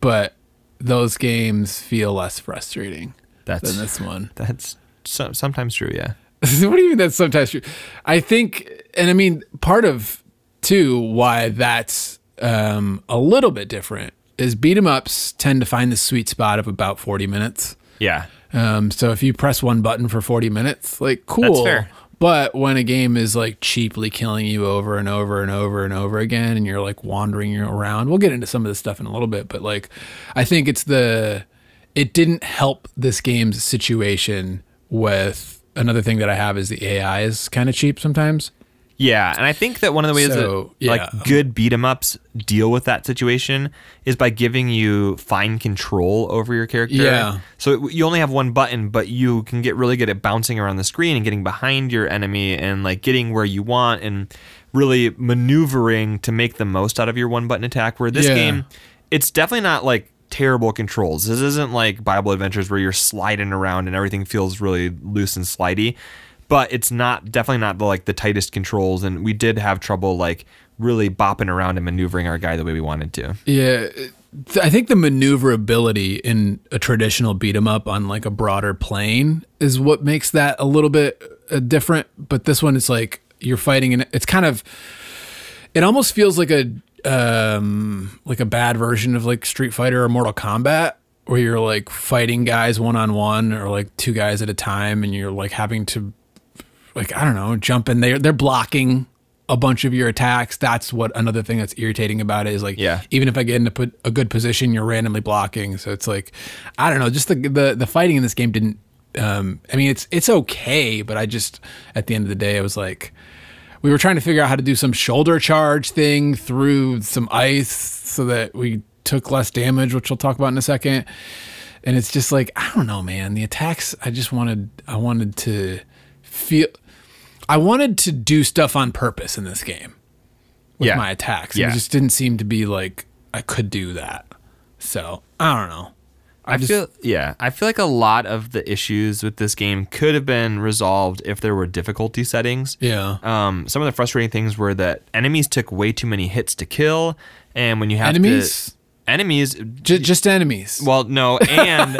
[SPEAKER 1] but those games feel less frustrating
[SPEAKER 2] that's
[SPEAKER 1] than this one. <laughs>
[SPEAKER 2] that's so, sometimes true. Yeah. <laughs>
[SPEAKER 1] what do you mean that's sometimes true? I think, and I mean, part of too why that's um, a little bit different is beat 'em ups tend to find the sweet spot of about 40 minutes.
[SPEAKER 2] Yeah.
[SPEAKER 1] Um, so if you press one button for 40 minutes, like cool.
[SPEAKER 2] fair.
[SPEAKER 1] But when a game is like cheaply killing you over and over and over and over again, and you're like wandering around, we'll get into some of this stuff in a little bit. But like, I think it's the, it didn't help this game's situation with another thing that I have is the AI is kind of cheap sometimes.
[SPEAKER 2] Yeah, and I think that one of the ways
[SPEAKER 1] So,
[SPEAKER 2] that like good beat 'em ups deal with that situation is by giving you fine control over your character.
[SPEAKER 1] Yeah.
[SPEAKER 2] So it, you only have one button, but you can get really good at bouncing around the screen and getting behind your enemy and like getting where you want and really maneuvering to make the most out of your one button attack. Where this
[SPEAKER 1] Yeah.
[SPEAKER 2] game, it's definitely not like terrible controls. This isn't like Bible Adventures where you're sliding around and everything feels really loose and slidey but it's not definitely not the like the tightest controls and we did have trouble like really bopping around and maneuvering our guy the way we wanted to
[SPEAKER 1] Yeah, I think the maneuverability in a traditional beat 'em up on like a broader plane is what makes that a little bit uh, different. But this one is like you're fighting, and it's kind of, it almost feels like a um like a bad version of like Street Fighter or Mortal Kombat. Where you're like fighting guys one on one or like two guys at a time, and you're like having to like I don't know, jump in there. They're blocking a bunch of your attacks. That's what another thing that's irritating about it is like
[SPEAKER 2] Yeah.
[SPEAKER 1] even if I get into put a good position, you're randomly blocking. So it's like I don't know, just the the, the fighting in this game didn't um I mean it's it's okay, but I just at the end of the day I was like we were trying to figure out how to do some shoulder charge thing through some ice so that we took less damage, which we'll talk about in a second. And it's just like I don't know, man. The attacks I just wanted I wanted to feel I wanted to do stuff on purpose in this game with
[SPEAKER 2] Yeah.
[SPEAKER 1] my attacks.
[SPEAKER 2] Yeah.
[SPEAKER 1] It just didn't seem to be like I could do that. So I don't know.
[SPEAKER 2] I,
[SPEAKER 1] just-
[SPEAKER 2] feel yeah i feel like a lot of the issues with this game could have been resolved if there were difficulty settings
[SPEAKER 1] Yeah.
[SPEAKER 2] um, some of the frustrating things were that enemies took way too many hits to kill and when you have
[SPEAKER 1] Enemies?
[SPEAKER 2] to enemies.
[SPEAKER 1] J- just enemies.
[SPEAKER 2] Well, no, and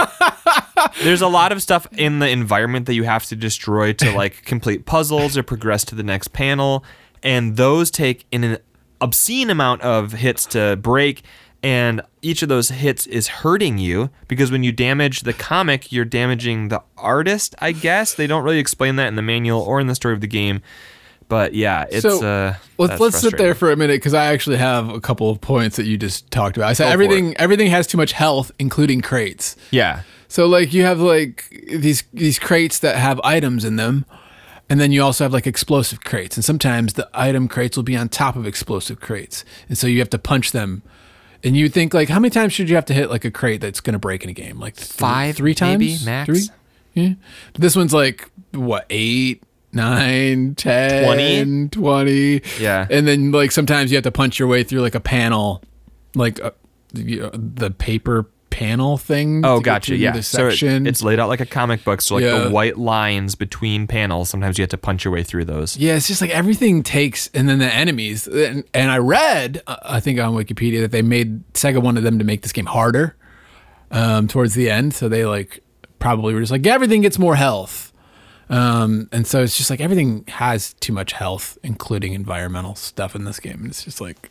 [SPEAKER 2] <laughs> there's a lot of stuff in the environment that you have to destroy to like complete puzzles or progress to the next panel, and those take in an obscene amount of hits to break. And each of those hits is hurting you because when you damage the comic, you're damaging the artist, I guess. They don't really explain that in the manual or in the story of the game. But yeah, it's
[SPEAKER 1] So,
[SPEAKER 2] uh
[SPEAKER 1] let's let's sit there for a minute because I actually have a couple of points that you just talked about. I said
[SPEAKER 2] Go
[SPEAKER 1] everything everything has too much health, including crates.
[SPEAKER 2] Yeah.
[SPEAKER 1] So like you have like these these crates that have items in them, and then you also have like explosive crates, and sometimes the item crates will be on top of explosive crates, and so you have to punch them. And you think like, how many times should you have to hit like a crate that's going to break in a game? Like th-
[SPEAKER 2] Five,
[SPEAKER 1] three times,
[SPEAKER 2] maybe, max?
[SPEAKER 1] Three? Yeah. This one's like what eight, nine, ten,
[SPEAKER 2] 20?
[SPEAKER 1] 20.
[SPEAKER 2] Yeah.
[SPEAKER 1] And then like sometimes you have to punch your way through like a panel, like uh, know, the paper panel thing.
[SPEAKER 2] Oh, gotcha. Yeah.
[SPEAKER 1] The
[SPEAKER 2] So it-
[SPEAKER 1] section.
[SPEAKER 2] it's laid out like a comic book. So like
[SPEAKER 1] Yeah.
[SPEAKER 2] the white lines between panels, sometimes you have to punch your way through those.
[SPEAKER 1] Yeah, it's just like everything takes, and then the enemies. And, and I read, uh, I think on Wikipedia, that they made Sega wanted them to make this game harder um, towards the end. So they like probably were just like everything gets more health, um, and so it's just like everything has too much health, including environmental stuff in this game. And it's just like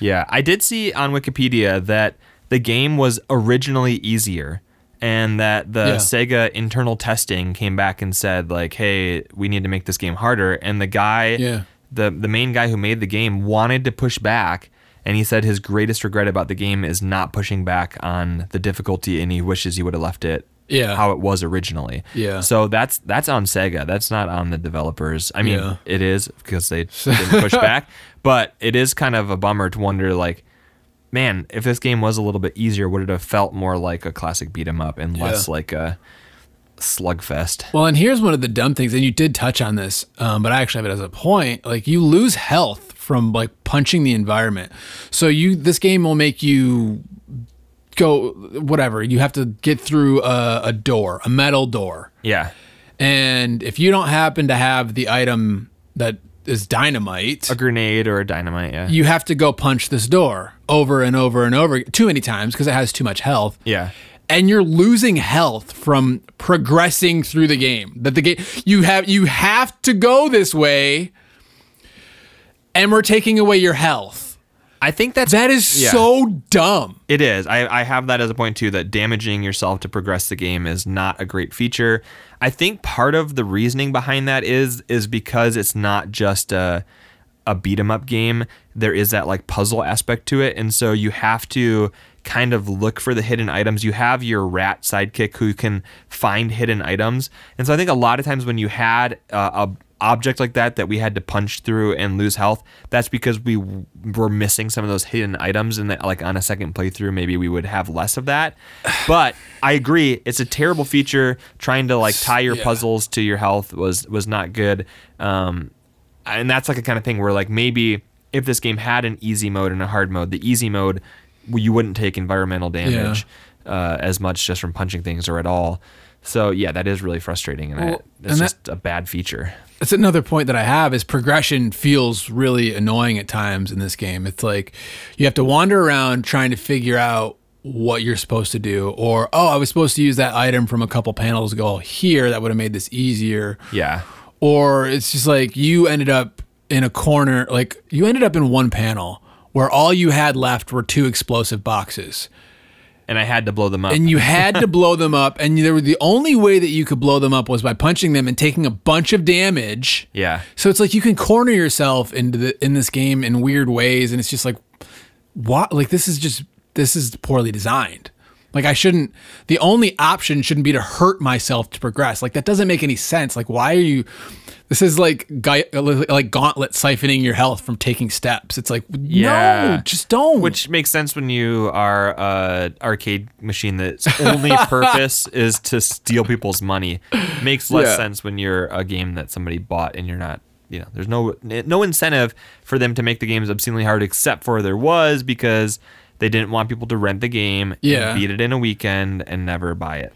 [SPEAKER 2] Yeah, I did see on Wikipedia that the game was originally easier and that the
[SPEAKER 1] Yeah.
[SPEAKER 2] Sega internal testing came back and said like, "Hey, we need to make this game harder." And the guy
[SPEAKER 1] Yeah.
[SPEAKER 2] the the main guy who made the game wanted to push back and he said his greatest regret about the game is not pushing back on the difficulty and he wishes he would have left it
[SPEAKER 1] Yeah.
[SPEAKER 2] how it was originally.
[SPEAKER 1] Yeah.
[SPEAKER 2] So that's that's on Sega. That's not on the developers. I mean,
[SPEAKER 1] Yeah.
[SPEAKER 2] it is because they <laughs> didn't push back, but it is kind of a bummer to wonder like man, if this game was a little bit easier, would it have felt more like a classic beat 'em up and less
[SPEAKER 1] Yeah.
[SPEAKER 2] like a slugfest?
[SPEAKER 1] Well, and here's one of the dumb things, and you did touch on this, um, but I actually have it as a point. Like you lose health from like punching the environment. So you this game will make you go whatever. You have to get through a, a door, a metal door,
[SPEAKER 2] Yeah.
[SPEAKER 1] and if you don't happen to have the item that is dynamite,
[SPEAKER 2] A grenade or a dynamite, yeah.
[SPEAKER 1] you have to go punch this door over and over and over too many times because it has too much health
[SPEAKER 2] yeah.
[SPEAKER 1] and you're losing health from progressing through the game. That the game you have you have to go this way, and we're taking away your health.
[SPEAKER 2] I think that's
[SPEAKER 1] That is
[SPEAKER 2] Yeah.
[SPEAKER 1] so dumb.
[SPEAKER 2] It is. I, I have that as a point too that damaging yourself to progress the game is not a great feature. I think part of the reasoning behind that is is because it's not just a a beat 'em up game. There is that like puzzle aspect to it, and so you have to kind of look for the hidden items. You have your rat sidekick who can find hidden items, and so I think a lot of times when you had uh, a object like that that we had to punch through and lose health that's because we were missing some of those hidden items and that like on a second playthrough maybe we would have less of that. <sighs> But i agree it's a terrible feature. Trying to like tie your
[SPEAKER 1] Yeah.
[SPEAKER 2] puzzles to your health was was not good. Um and that's like a kind of thing where like maybe if this game had an easy mode and a hard mode the easy mode you wouldn't take environmental damage uh, as much just from punching things or at all so yeah that is really frustrating and I,
[SPEAKER 1] Well,
[SPEAKER 2] it's
[SPEAKER 1] that-
[SPEAKER 2] just a bad feature
[SPEAKER 1] That's another point that I have is progression feels really annoying at times in this game. It's like you have to wander around trying to figure out what you're supposed to do or oh, I was supposed to use that item from a couple panels ago here that would have made this easier.
[SPEAKER 2] yeah
[SPEAKER 1] or it's just like you ended up in a corner like you ended up in one panel where all you had left were two explosive boxes
[SPEAKER 2] and i had to blow them up.
[SPEAKER 1] And you had to blow them up and there were the only way that you could blow them up was by punching them and taking a bunch of damage.
[SPEAKER 2] Yeah.
[SPEAKER 1] So it's like you can corner yourself into the in this game in weird ways and it's just like what like this is just this is poorly designed like i shouldn't the only option shouldn't be to hurt myself to progress like that doesn't make any sense like why are you this is like like gauntlet siphoning your health from taking steps it's like
[SPEAKER 2] Yeah.
[SPEAKER 1] no just don't
[SPEAKER 2] Which makes sense when you are a arcade machine that's only <laughs> purpose is to steal people's money. Makes less
[SPEAKER 1] Yeah.
[SPEAKER 2] sense when you're a game that somebody bought and you're not. You know, there's no no incentive for them to make the games obscenely hard, except for there was because they didn't want people to rent the game, and
[SPEAKER 1] Yeah.
[SPEAKER 2] beat it in a weekend, and never buy it.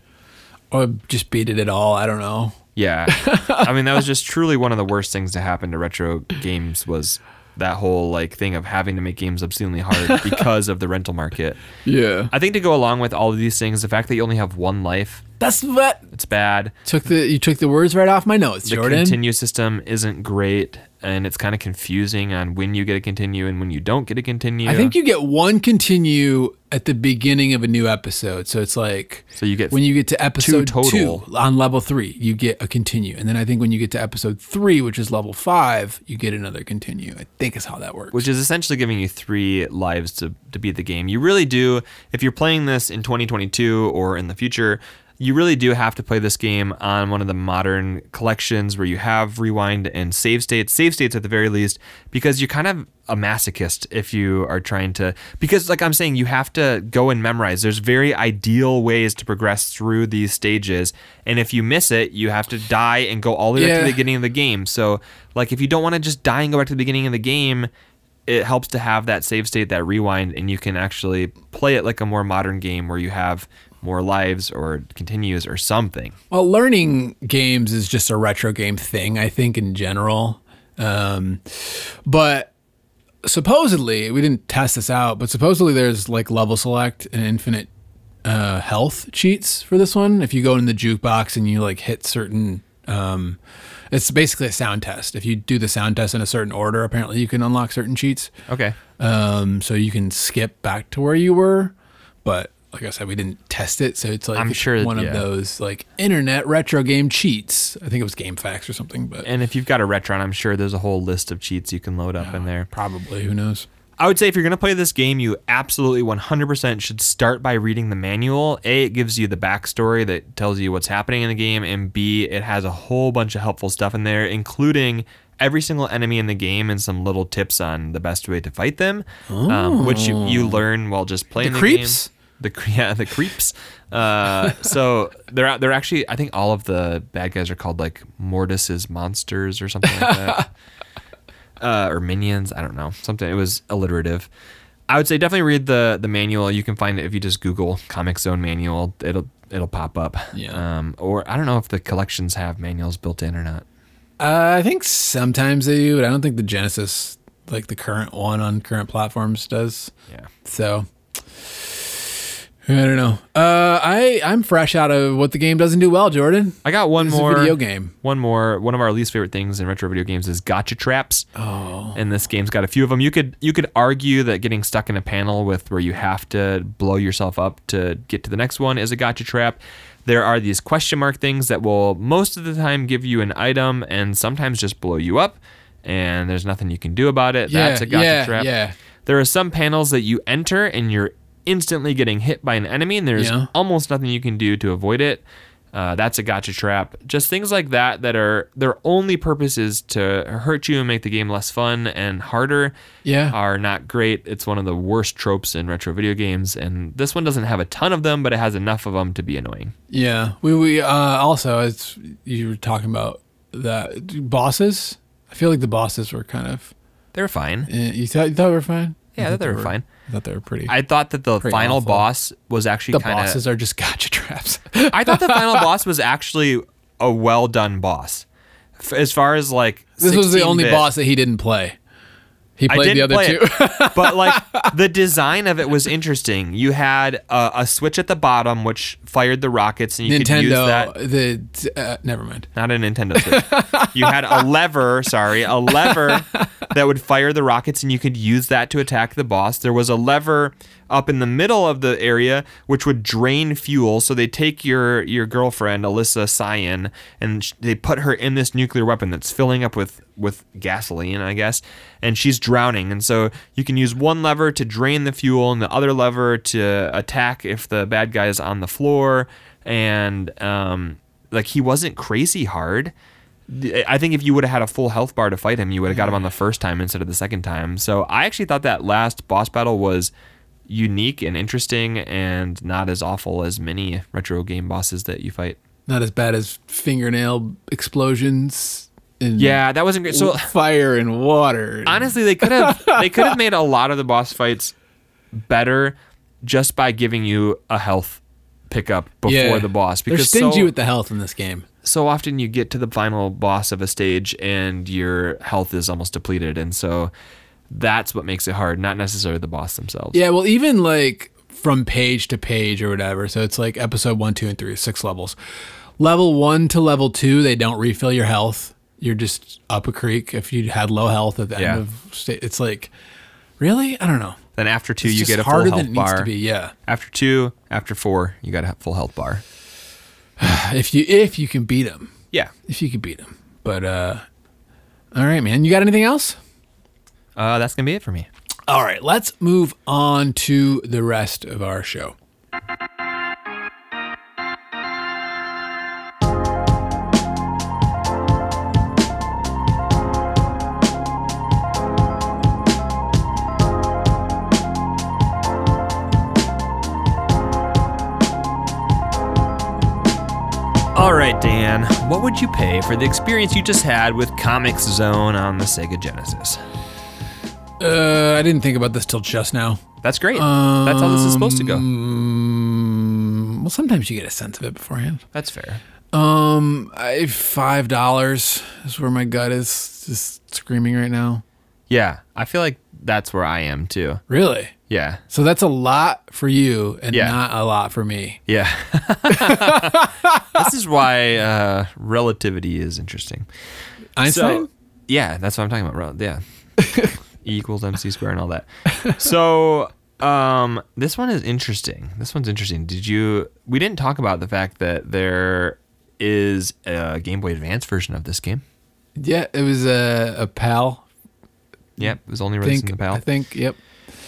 [SPEAKER 1] or just beat it at all i don't know
[SPEAKER 2] Yeah, <laughs> I mean that was just truly one of the worst things to happen to retro games was that whole like thing of having to make games obscenely hard <laughs> because of the rental market.
[SPEAKER 1] Yeah.
[SPEAKER 2] I think to go along with all of these things, the fact that you only have one life,
[SPEAKER 1] That's what
[SPEAKER 2] it's bad.
[SPEAKER 1] took the you took the words right off my notes,
[SPEAKER 2] The
[SPEAKER 1] Jordan.
[SPEAKER 2] continue system isn't great, and it's kind of confusing on when you get a continue and when you don't get a continue.
[SPEAKER 1] I think you get one continue at the beginning of a new episode. So it's like
[SPEAKER 2] so. You get
[SPEAKER 1] when you get to episode two,
[SPEAKER 2] total.
[SPEAKER 1] on level three, you get a continue. And then I think when you get to episode three, which is level five, you get another continue. I think is how that works.
[SPEAKER 2] which is essentially giving you three lives to, to beat the game. You really do, if you're playing this in 2022 or in the future, you really do have to play this game on one of the modern collections where you have rewind and save states, save states at the very least, because you're kind of a masochist if you are trying to. Because, like I'm saying, you have to go and memorize. There's very ideal ways to progress through these stages, and if you miss it, you have to die and go all the way back to the beginning of the game. So, like, if you don't want to just die and go back to the beginning of the game, it helps to have that save state, that rewind, and you can actually play it like a more modern game where you have more lives or continues or something.
[SPEAKER 1] Well, learning games is just a retro game thing, I think, in general. Um, but supposedly, we didn't test this out, but supposedly there's like level select and infinite uh, health cheats for this one. If you go in the jukebox and you like hit certain, um, it's basically a sound test. If you do the sound test in a certain order, apparently you can unlock certain cheats.
[SPEAKER 2] Okay.
[SPEAKER 1] Um, so you can skip back to where you were, but like I said, we didn't test it, so it's like
[SPEAKER 2] I'm
[SPEAKER 1] it's
[SPEAKER 2] sure,
[SPEAKER 1] one
[SPEAKER 2] yeah.
[SPEAKER 1] of those like internet retro game cheats. I think it was GameFAQs or something, but
[SPEAKER 2] And if you've got a Retron, I'm sure there's a whole list of cheats you can load up in there.
[SPEAKER 1] probably who knows.
[SPEAKER 2] I would say if you're going to play this game, you absolutely 100% should start by reading the manual. A, it gives you the backstory that tells you what's happening in the game, and B, it has a whole bunch of helpful stuff in there, including every single enemy in the game and some little tips on the best way to fight them, um, which you, you learn while just playing
[SPEAKER 1] The
[SPEAKER 2] the,
[SPEAKER 1] creeps?
[SPEAKER 2] game. The <laughs> yeah, the creeps. Uh, so they're they're actually I think all of the bad guys are called like Mortus's monsters or something like that <laughs> uh, or minions. I don't know. Something. It was alliterative. I would say definitely read the the manual. You can find it if you just Google Comix Zone manual. It'll it'll pop up.
[SPEAKER 1] Yeah.
[SPEAKER 2] Um, or I don't know if the collections have manuals built in or not.
[SPEAKER 1] Uh, I think sometimes they do, but I don't think the Genesis, like the current one on current platforms, does.
[SPEAKER 2] Yeah.
[SPEAKER 1] So I don't know. Uh, I I'm fresh out of what the game doesn't do well, Jordan.
[SPEAKER 2] I got one
[SPEAKER 1] It's
[SPEAKER 2] more
[SPEAKER 1] a video game.
[SPEAKER 2] One more. One of our least favorite things in retro video games is gotcha traps.
[SPEAKER 1] Oh,
[SPEAKER 2] and this game's got a few of them. You could you could argue that getting stuck in a panel with where you have to blow yourself up to get to the next one is a gotcha trap. There are these question mark things that will most of the time give you an item and sometimes just blow you up, and there's nothing you can do about it.
[SPEAKER 1] yeah,
[SPEAKER 2] That's a gotcha
[SPEAKER 1] yeah,
[SPEAKER 2] trap.
[SPEAKER 1] yeah.
[SPEAKER 2] There are some panels that you enter and you're instantly getting hit by an enemy, and there's
[SPEAKER 1] Yeah.
[SPEAKER 2] almost nothing you can do to avoid it. Uh, that's a gotcha trap. Just things like that that are their only purpose is to hurt you and make the game less fun and harder
[SPEAKER 1] Yeah.
[SPEAKER 2] are not great. It's one of the worst tropes in retro video games, and this one doesn't have a ton of them, but it has enough of them to be annoying.
[SPEAKER 1] Yeah, we we uh, also as you were talking about the bosses. I feel like the bosses were kind of.
[SPEAKER 2] They're fine.
[SPEAKER 1] eh, You thought you thought they were fine.
[SPEAKER 2] Yeah, I thought they were fine.
[SPEAKER 1] I thought they were pretty.
[SPEAKER 2] I thought that the
[SPEAKER 1] Pretty
[SPEAKER 2] final
[SPEAKER 1] awful.
[SPEAKER 2] boss was actually
[SPEAKER 1] the
[SPEAKER 2] kind
[SPEAKER 1] bosses are just <laughs> gotcha traps. <laughs>
[SPEAKER 2] I thought the final <laughs> boss was actually a well done boss. F- As far as like
[SPEAKER 1] this was the only
[SPEAKER 2] 16-bit
[SPEAKER 1] boss that he didn't play. He played the other
[SPEAKER 2] play
[SPEAKER 1] two.
[SPEAKER 2] it, but like the design of it was interesting. You had a, a switch at the bottom which fired the rockets, and you could use that.
[SPEAKER 1] Nintendo. The uh, never mind.
[SPEAKER 2] Not a Nintendo Switch. you had a lever, sorry, a lever <laughs> that would fire the rockets, and you could use that to attack the boss. There was a lever up in the middle of the area which would drain fuel. So they take your your girlfriend Alissa Cyan, and they put her in this nuclear weapon that's filling up with with gasoline, I guess, and she's drowning. And so you can use one lever to drain the fuel, and the other lever to attack if the bad guy is on the floor. And um, like he wasn't crazy hard. I think if you would have had a full health bar to fight him, you would have got him on the first time instead of the second time. So I actually thought that last boss battle was unique and interesting and not as awful as many retro game bosses that you fight.
[SPEAKER 1] Not as bad as fingernail explosions. And
[SPEAKER 2] Yeah, that wasn't great. So
[SPEAKER 1] fire and water.
[SPEAKER 2] honestly, they could have they could have made a lot of the boss fights better just by giving you a health pickup before
[SPEAKER 1] Yeah.
[SPEAKER 2] the boss because They're
[SPEAKER 1] stingy
[SPEAKER 2] so,
[SPEAKER 1] with the health in this game.
[SPEAKER 2] so often you get to the final boss of a stage and your health is almost depleted and so That's what makes it hard, not necessarily the boss themselves.
[SPEAKER 1] Yeah, well, even like from page to page or whatever. So it's like episode one, two, and three, six levels. Level one to level two, they don't refill your health. You're just up a creek if you had low health at the
[SPEAKER 2] Yeah.
[SPEAKER 1] end of state. It's like, really? I don't know.
[SPEAKER 2] Then after two,
[SPEAKER 1] It's
[SPEAKER 2] you get a full
[SPEAKER 1] harder
[SPEAKER 2] health
[SPEAKER 1] than it needs
[SPEAKER 2] bar.
[SPEAKER 1] to be. Yeah,
[SPEAKER 2] After two, after four, you got a full health bar. <sighs>
[SPEAKER 1] if you if you can beat them,
[SPEAKER 2] Yeah.
[SPEAKER 1] if you can beat them. But uh, all right, man. You got anything else?
[SPEAKER 2] Uh, that's gonna be it for me.
[SPEAKER 1] All right, let's move on to the rest of our show.
[SPEAKER 2] All right, Dan. What would you pay for the experience you just had with Comix Zone on the Sega Genesis?
[SPEAKER 1] Uh, I didn't think about this till just now.
[SPEAKER 2] That's great. That's how this is supposed to go.
[SPEAKER 1] Um, well, sometimes you get a sense of it beforehand.
[SPEAKER 2] That's fair.
[SPEAKER 1] Um, I, five dollars is where my gut is just screaming right now.
[SPEAKER 2] Yeah, I feel like that's where I am too.
[SPEAKER 1] Really?
[SPEAKER 2] Yeah.
[SPEAKER 1] So that's a lot for you and
[SPEAKER 2] Yeah.
[SPEAKER 1] not a lot for me.
[SPEAKER 2] Yeah. <laughs> this is why uh, relativity is interesting.
[SPEAKER 1] Einstein?
[SPEAKER 2] So, yeah, that's what I'm talking about. Yeah. <laughs> e equals mc squared and all that. So, um, this one is interesting. This one's interesting. Did you? We didn't talk about the fact that there is a Game Boy Advance version of this game.
[SPEAKER 1] yeah, it was a, a PAL.
[SPEAKER 2] Yep, it was only released
[SPEAKER 1] think
[SPEAKER 2] in the PAL.
[SPEAKER 1] I think. Yep.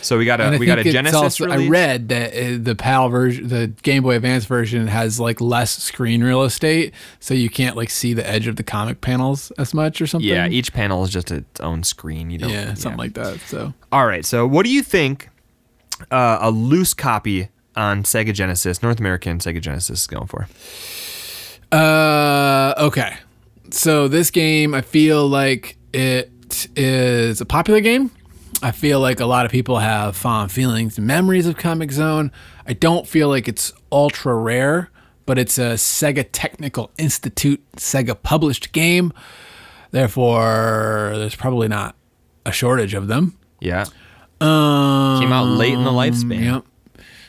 [SPEAKER 2] So we got a we got a Genesis
[SPEAKER 1] also- I read that uh, the PAL version, the Game Boy Advance version, has like less screen real estate, so you can't like see the edge of the comic panels as much or something.
[SPEAKER 2] Yeah, each panel is just its own screen. You don't.
[SPEAKER 1] yeah, something like that. So
[SPEAKER 2] All right. So, what do you think uh, a loose copy on Sega Genesis, North American Sega Genesis, is going for?
[SPEAKER 1] Uh, okay. So this game, I feel like it is a popular game. I feel like a lot of people have fond feelings and memories of Comix Zone. I don't feel like it's ultra rare, but it's a Sega Technical Institute Sega published game. Therefore, there's probably not a shortage of them.
[SPEAKER 2] Yeah.
[SPEAKER 1] Um,
[SPEAKER 2] Came out late in the lifespan.
[SPEAKER 1] Yep.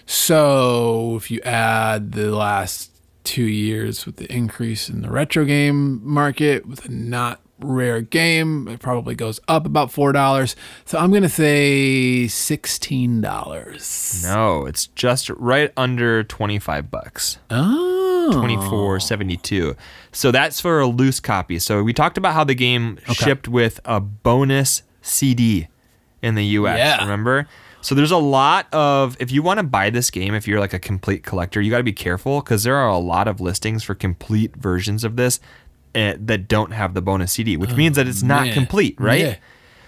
[SPEAKER 1] So if you add the last two years with the increase in the retro game market with a not rare game, it probably goes up about four dollars. So I'm gonna say sixteen dollars.
[SPEAKER 2] No, it's just right under 25 bucks.
[SPEAKER 1] Oh,
[SPEAKER 2] 24.72. So that's for a loose copy. So we talked about how the game shipped with a bonus CD in the US,
[SPEAKER 1] Yeah.
[SPEAKER 2] remember? So there's a lot of if you want to buy this game if you're like a complete collector, you got to be careful cuz there are a lot of listings for complete versions of this eh, that don't have the bonus CD, which means that it's not
[SPEAKER 1] man.
[SPEAKER 2] complete, right?
[SPEAKER 1] Yeah.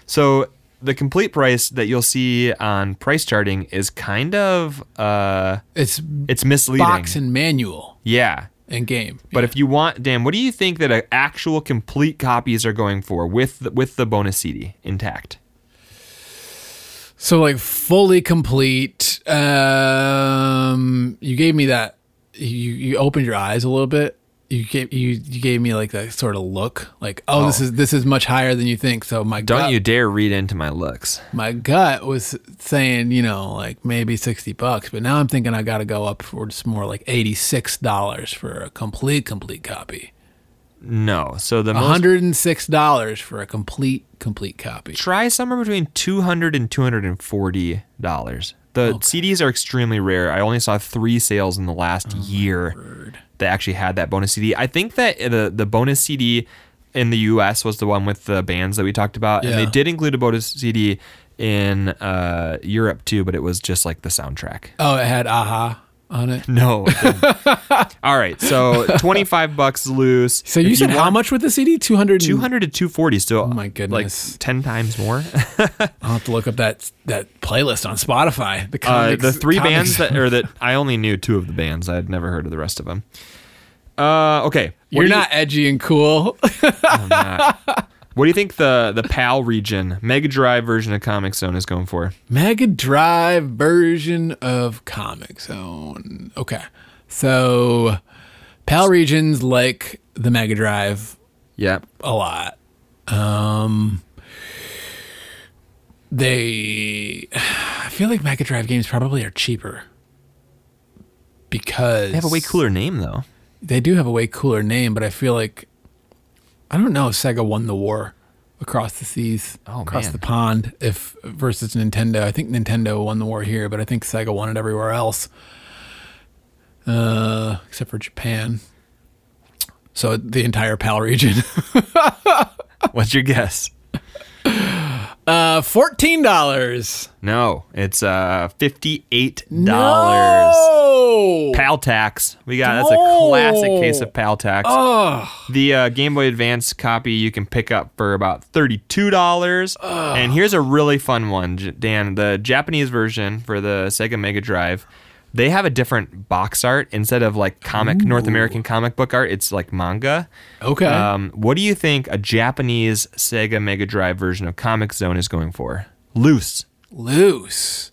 [SPEAKER 2] So the complete price that you'll see on price charting is kind of uh
[SPEAKER 1] It's
[SPEAKER 2] it's misleading.
[SPEAKER 1] box and manual
[SPEAKER 2] yeah.
[SPEAKER 1] and game.
[SPEAKER 2] But if you want, Dan, what do you think that actual complete copies are going for with the, with the bonus CD intact?
[SPEAKER 1] So like fully complete. Um, you gave me that. You you opened your eyes a little bit. You gave you you gave me like that sort of look, like oh, this
[SPEAKER 2] Oh.
[SPEAKER 1] is this is much higher than you think. So my gut
[SPEAKER 2] Don't
[SPEAKER 1] gut,
[SPEAKER 2] you dare read into my looks.
[SPEAKER 1] my gut was saying you know like maybe sixty bucks, but now I'm thinking I got to go up for just more like eighty six dollars for a complete complete copy.
[SPEAKER 2] No. So the
[SPEAKER 1] hundred and six dollars for a complete complete copy.
[SPEAKER 2] try somewhere between 200 and 240 dollars. The CDs are extremely rare. I only saw 3 sales in the last
[SPEAKER 1] Oh,
[SPEAKER 2] year that actually had that bonus CD. I think that the the bonus CD in the US was the one with the bands that we talked about and they did include a bonus CD in uh, Europe too, but it was just like the soundtrack.
[SPEAKER 1] Oh, it had aha on it.
[SPEAKER 2] No. <laughs> All right. So 25 bucks loose.
[SPEAKER 1] So you
[SPEAKER 2] If
[SPEAKER 1] said how much with the CD? Two hundred.
[SPEAKER 2] 200 to 240 still. Oh
[SPEAKER 1] my goodness.
[SPEAKER 2] Like 10 times more. <laughs>
[SPEAKER 1] I'll have to look up that that playlist on Spotify. The
[SPEAKER 2] Uh, the three
[SPEAKER 1] comics-
[SPEAKER 2] bands that or that <laughs> I only knew two of the bands. I had never heard of the rest of them. Uh, okay. What
[SPEAKER 1] You're
[SPEAKER 2] do you-
[SPEAKER 1] not edgy and cool.
[SPEAKER 2] I'm not. What do you think the the PAL region Mega Drive version of Comix Zone is going for?
[SPEAKER 1] Mega Drive version of Comix Zone. Okay, so PAL regions like the Mega Drive
[SPEAKER 2] Yeah.
[SPEAKER 1] a lot. Um, they, I feel like Mega Drive games probably are cheaper because
[SPEAKER 2] They have a way cooler name though.
[SPEAKER 1] They do have a way cooler name, but I feel like I don't know. if Sega won the war across the seas,
[SPEAKER 2] Oh,
[SPEAKER 1] across
[SPEAKER 2] man.
[SPEAKER 1] the pond, if versus Nintendo. I think Nintendo won the war here, but I think Sega won it everywhere else, uh, except for Japan. So the entire PAL region. <laughs>
[SPEAKER 2] What's your guess?
[SPEAKER 1] Uh, fourteen dollars.
[SPEAKER 2] No, it's uh fifty-eight dollars.
[SPEAKER 1] No.
[SPEAKER 2] Pal tax. We got that's a classic case of pal tax.
[SPEAKER 1] Oh,
[SPEAKER 2] The uh, Game Boy Advance copy you can pick up for about thirty-two dollars. And here's a really fun one, Dan. The Japanese version for the Sega Mega Drive, they have a different box art instead of like comic North American comic book art. It's like manga.
[SPEAKER 1] okay.
[SPEAKER 2] Um, what do you think a Japanese Sega Mega Drive version of Comix Zone is going for? Loose.
[SPEAKER 1] Loose.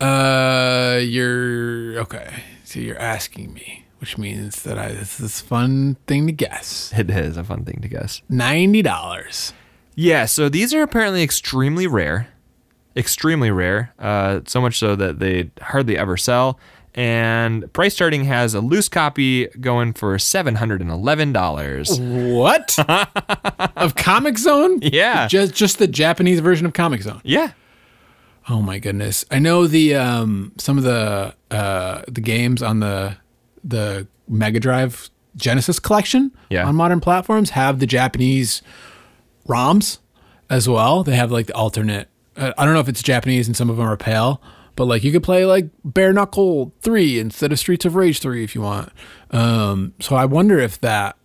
[SPEAKER 1] Uh, you're okay. So you're asking me, which means that I this is a fun thing to guess.
[SPEAKER 2] It is a fun thing to guess.
[SPEAKER 1] Ninety dollars.
[SPEAKER 2] Yeah, so these are apparently extremely rare. Extremely rare. Uh, so much so that they hardly ever sell. And price charting has a loose copy going for $711.
[SPEAKER 1] What? <laughs> of Comix Zone?
[SPEAKER 2] Yeah.
[SPEAKER 1] Just just the Japanese version of Comix Zone.
[SPEAKER 2] Yeah.
[SPEAKER 1] Oh my goodness. I know the um some of the uh the games on the the Mega Drive Genesis collection
[SPEAKER 2] Yeah.
[SPEAKER 1] on modern platforms have the Japanese ROMs as well. They have like the alternate uh, I don't know if it's Japanese and some of them are pale, but like you could play like Bare Knuckle 3 instead of Streets of Rage 3 if you want. Um so I wonder if that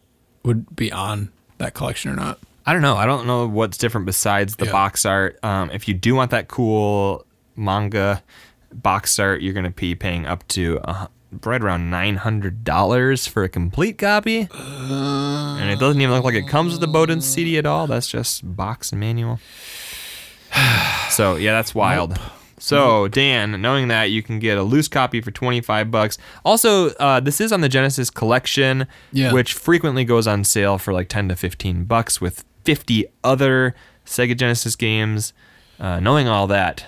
[SPEAKER 1] would be on that collection or not.
[SPEAKER 2] I don't know. I don't know what's different besides the
[SPEAKER 1] Yeah.
[SPEAKER 2] box art. Um, if you do want that cool manga box art, you're going to be paying up to uh, right around $900 for a complete copy. and it doesn't even look like it comes with the Bowden CD at all. That's just box and manual. <sighs> so, yeah, that's wild. So, Dan, knowing that you can get a loose copy for 25 bucks. Also, uh, this is on the Genesis collection,
[SPEAKER 1] Yeah.
[SPEAKER 2] which frequently goes on sale for like 10 to 15 bucks with 50 other Sega Genesis games. Uh, knowing all that,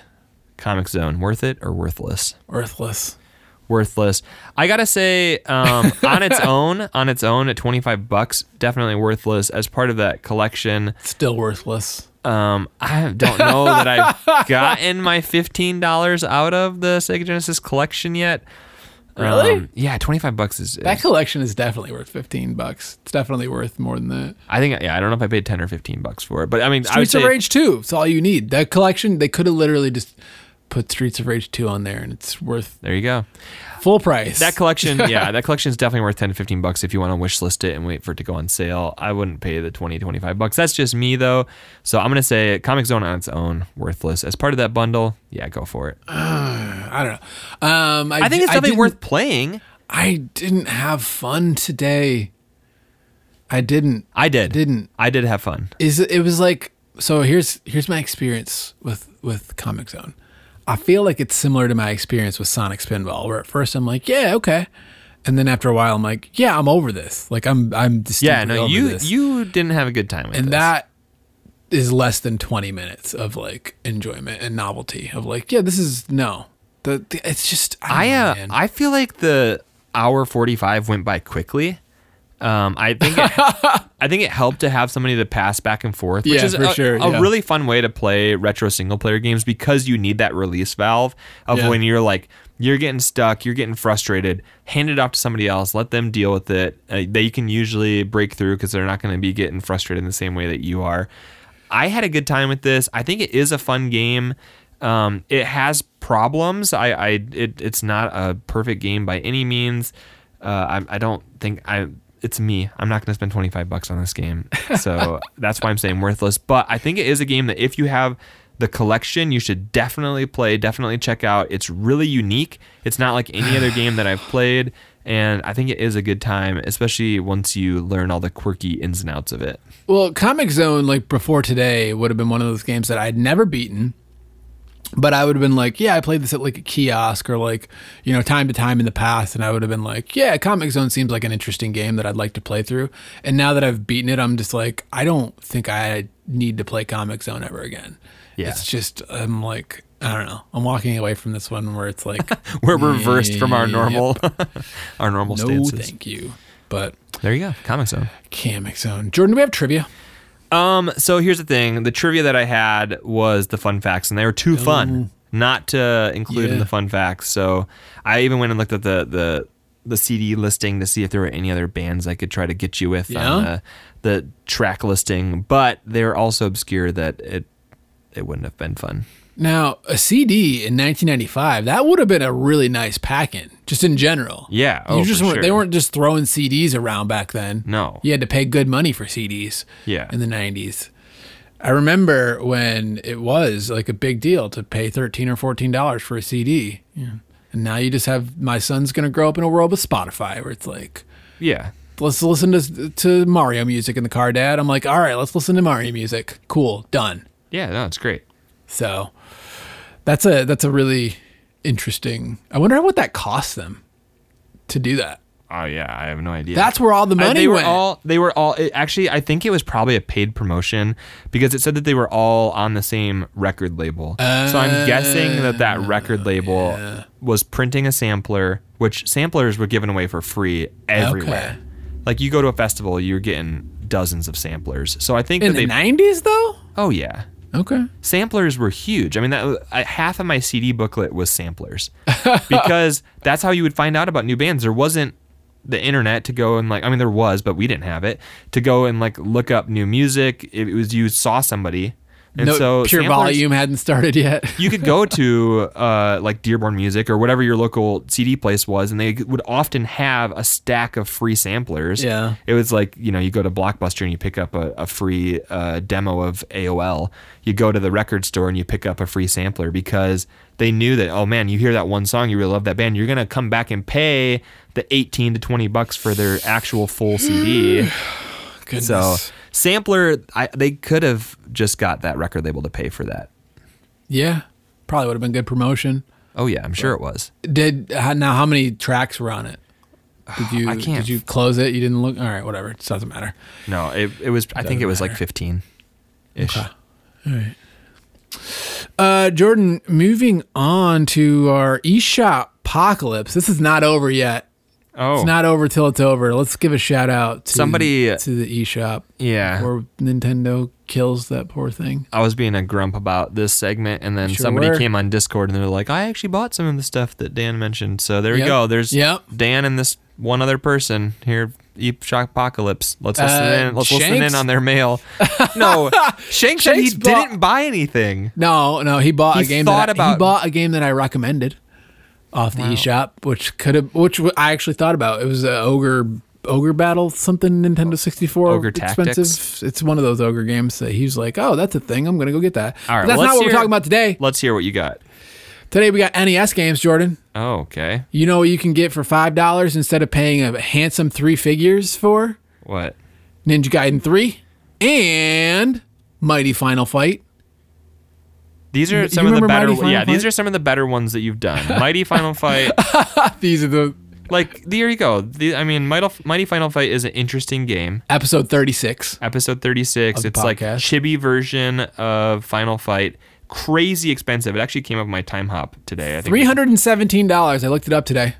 [SPEAKER 2] Comix Zone, worth it or worthless?
[SPEAKER 1] Worthless.
[SPEAKER 2] Worthless. I gotta say, um, <laughs> on its own, on its own, at 25 bucks, definitely worthless. As part of that collection,
[SPEAKER 1] Still worthless.
[SPEAKER 2] Um, I don't know that I've <laughs> gotten my fifteen dollars out of the Sega Genesis collection yet.
[SPEAKER 1] Really?
[SPEAKER 2] Um, yeah, twenty five bucks is.
[SPEAKER 1] That collection is definitely worth 15 bucks. It's definitely worth more than that.
[SPEAKER 2] I think. Yeah, I don't know if I paid ten or fifteen bucks for it, but I mean, I would
[SPEAKER 1] Streets of Rage 2. It's all you need. That collection, they could have literally just put Streets of Rage 2 on there and it's worth
[SPEAKER 2] there you go.
[SPEAKER 1] Full price.
[SPEAKER 2] That collection, <laughs> yeah, that collection is definitely worth 10 to 15 bucks if you want to wish list it and wait for it to go on sale. I wouldn't pay the 20, 25 bucks. That's just me though. So I'm going to say Comix Zone on its own, worthless. As part of that bundle, yeah, go for it. <sighs>
[SPEAKER 1] I don't know. Um, I,
[SPEAKER 2] I think it's definitely worth playing.
[SPEAKER 1] I didn't have fun today. I didn't.
[SPEAKER 2] I did.
[SPEAKER 1] Didn't.
[SPEAKER 2] I did have fun.
[SPEAKER 1] Is it was like so here's here's my experience with with Comix Zone. I feel like it's similar to my experience with Sonic Spinball, where at first I'm like, yeah, okay, and then after a while I'm like, yeah, I'm over this. Like I'm I'm
[SPEAKER 2] Yeah, no, you
[SPEAKER 1] this.
[SPEAKER 2] you didn't have a good time with this.
[SPEAKER 1] and
[SPEAKER 2] this.
[SPEAKER 1] that is less than 20 minutes of like enjoyment and novelty of like, yeah, this is no, the, the it's just I,
[SPEAKER 2] I
[SPEAKER 1] know,
[SPEAKER 2] uh. I feel like the hour 45 went by quickly. Um, I think it, <laughs> I think it helped to have somebody to pass back and forth, which
[SPEAKER 1] Yeah,
[SPEAKER 2] is
[SPEAKER 1] for
[SPEAKER 2] a,
[SPEAKER 1] sure,
[SPEAKER 2] a really fun way to play retro single player games because you need that release valve of
[SPEAKER 1] Yeah.
[SPEAKER 2] when you're like you're getting stuck, you're getting frustrated, hand it off to somebody else, let them deal with it. Uh, they can usually break through because they're not going to be getting frustrated in the same way that you are. I had a good time with this. I think it is a fun game. Um, it has problems. I, I it, it's not a perfect game by any means. Uh, I, I don't think I. It's me. I'm not going to spend 25 bucks on this game, <laughs> so that's why I'm saying worthless. But I think it is a game that if you have the collection, you should definitely play. Definitely check out. It's really unique. It's not like any other game that I've <sighs> played, and I think it is a good time, especially once you learn all the quirky ins and outs of it.
[SPEAKER 1] Well, Comix Zone, like before today, would have been one of those games that I'd never beaten. But I would have been like, yeah, I played this at like a kiosk or like, you know, time to time in the past. And I would have been like, yeah, Comix Zone seems like an interesting game that I'd like to play through. And now that I've beaten it, I'm just like, I don't think I need to play Comix Zone ever again.
[SPEAKER 2] Yeah.
[SPEAKER 1] It's just, I'm like, I don't know. I'm walking away from this one where it's like, <laughs>
[SPEAKER 2] We're reversed from our normal <laughs> our normal
[SPEAKER 1] no,
[SPEAKER 2] stances.
[SPEAKER 1] thank you. But
[SPEAKER 2] There you go. Comix Zone.
[SPEAKER 1] Comix Zone. Jordan, do we have trivia?
[SPEAKER 2] Um, so here's the thing: the trivia that I had was the fun facts, and they were too fun not to include in
[SPEAKER 1] Yeah.
[SPEAKER 2] the fun facts. So I even went and looked at the the the CD listing to see if there were any other bands I could try to get you with
[SPEAKER 1] Yeah.
[SPEAKER 2] on the, the track listing, but they're also obscure that it it wouldn't have been fun.
[SPEAKER 1] Now, a CD in 1995, that would have been a really nice pack-in, just in general.
[SPEAKER 2] Yeah, oh,
[SPEAKER 1] you just
[SPEAKER 2] for
[SPEAKER 1] weren't, they weren't just throwing CDs around back then.
[SPEAKER 2] No.
[SPEAKER 1] You had to pay good money for CDs
[SPEAKER 2] Yeah.
[SPEAKER 1] in the 90s. I remember when it was like a big deal to pay 13 or 14 dollars for a CD. Yeah. And now you just have my son's going to grow up in a world with Spotify where it's like
[SPEAKER 2] Yeah,
[SPEAKER 1] let's listen to to Mario music in the car, dad. I'm like, "All right, let's listen to Mario music." Cool, done.
[SPEAKER 2] yeah, no, it's great.
[SPEAKER 1] So that's a that's a really interesting. I wonder what that cost them to do that.
[SPEAKER 2] Oh yeah, I have no idea.
[SPEAKER 1] That's where all the
[SPEAKER 2] I-
[SPEAKER 1] money
[SPEAKER 2] they were
[SPEAKER 1] went.
[SPEAKER 2] all they were all it, actually I think it was probably a paid promotion because it said that they were all on the same record label. so I'm guessing that that oh, record label was printing a sampler, which samplers were given away for free everywhere.
[SPEAKER 1] Okay.
[SPEAKER 2] Like you go to a festival, you're getting dozens of samplers. So I think
[SPEAKER 1] in the
[SPEAKER 2] they
[SPEAKER 1] '90s, though.
[SPEAKER 2] oh yeah.
[SPEAKER 1] Okay.
[SPEAKER 2] Samplers were huge. I mean, that I, half of my CD booklet was samplers <laughs> because that's how you would find out about new bands. There wasn't the internet to go and like. I mean, there was, but we didn't have it to go and like look up new music. It, was you saw somebody, and
[SPEAKER 1] no,
[SPEAKER 2] so
[SPEAKER 1] pure
[SPEAKER 2] samplers-
[SPEAKER 1] volume hadn't started yet. <laughs>
[SPEAKER 2] you could go to uh, like Dearborn Music or whatever your local CD place was, and they would often have a stack of free samplers.
[SPEAKER 1] Yeah.
[SPEAKER 2] It was like, you know, you go to Blockbuster and you pick up a, a free uh, demo of AOL. You go to the record store and you pick up a free sampler because they knew that, oh man, you hear that one song, you really love that band, you're going to come back and pay the 18 to 20 bucks for their actual full CD. <sighs>
[SPEAKER 1] Goodness.
[SPEAKER 2] so, sampler, I, they could have just got that record label to pay for that.
[SPEAKER 1] yeah, probably would have been good promotion.
[SPEAKER 2] Oh, yeah, I'm sure it was.
[SPEAKER 1] Did now? How many tracks were on it? Did <sighs> you
[SPEAKER 2] I can't-
[SPEAKER 1] did you close it? You didn't look. All right, whatever. It doesn't matter.
[SPEAKER 2] No, it, it was. I think it was like fifteen, ish. All right.
[SPEAKER 1] Uh, Jordan, moving on to our eShop apocalypse. This is not over yet.
[SPEAKER 2] Oh,
[SPEAKER 1] It's not over till it's over. Let's give a shout out to
[SPEAKER 2] Somebody-
[SPEAKER 1] to the eShop.
[SPEAKER 2] yeah.
[SPEAKER 1] Or Nintendo kills that poor thing.
[SPEAKER 2] I was being a grump about this segment, and then
[SPEAKER 1] Sure
[SPEAKER 2] somebody
[SPEAKER 1] were.
[SPEAKER 2] came on Discord and they're like, "I actually bought some of the stuff that Dan mentioned." So there
[SPEAKER 1] Yep.
[SPEAKER 2] you go. There's
[SPEAKER 1] Yep.
[SPEAKER 2] Dan and this one other person here. eShop Apocalypse. Let's listen
[SPEAKER 1] Uh,
[SPEAKER 2] in. Let's listen in on their mail. <laughs> No, Shanks said he
[SPEAKER 1] bought-
[SPEAKER 2] didn't buy anything.
[SPEAKER 1] No, no, he bought
[SPEAKER 2] He
[SPEAKER 1] a game.
[SPEAKER 2] thought
[SPEAKER 1] that I, he bought a game that I recommended off the eShop, which could have, which I actually thought about. It was a ogre ogre battle something Nintendo 64
[SPEAKER 2] Ogre
[SPEAKER 1] expensive.
[SPEAKER 2] Tactics?
[SPEAKER 1] It's one of those ogre games that he's like, "Oh, that's a thing. I'm going to go get that."
[SPEAKER 2] All right,
[SPEAKER 1] But that's not what we're talking about today.
[SPEAKER 2] Let's hear what you got.
[SPEAKER 1] Today we got NES games, Jordan.
[SPEAKER 2] Oh, okay.
[SPEAKER 1] You know what you can get for five dollars instead of paying a handsome three figures for
[SPEAKER 2] What?
[SPEAKER 1] Ninja Gaiden 3 and Mighty Final Fight.
[SPEAKER 2] These are some of the better. Yeah, these are some of the better ones that you've done. <laughs> Mighty Final Fight. <laughs>
[SPEAKER 1] These are the
[SPEAKER 2] Like there you go. The, I mean, Mighty, Mighty Final Fight is an interesting game.
[SPEAKER 1] episode 36.
[SPEAKER 2] Episode thirty six. It's like
[SPEAKER 1] podcast.
[SPEAKER 2] chibi version of Final Fight. Crazy expensive. It actually came up my time hop today. I think.
[SPEAKER 1] $317. I looked it up today.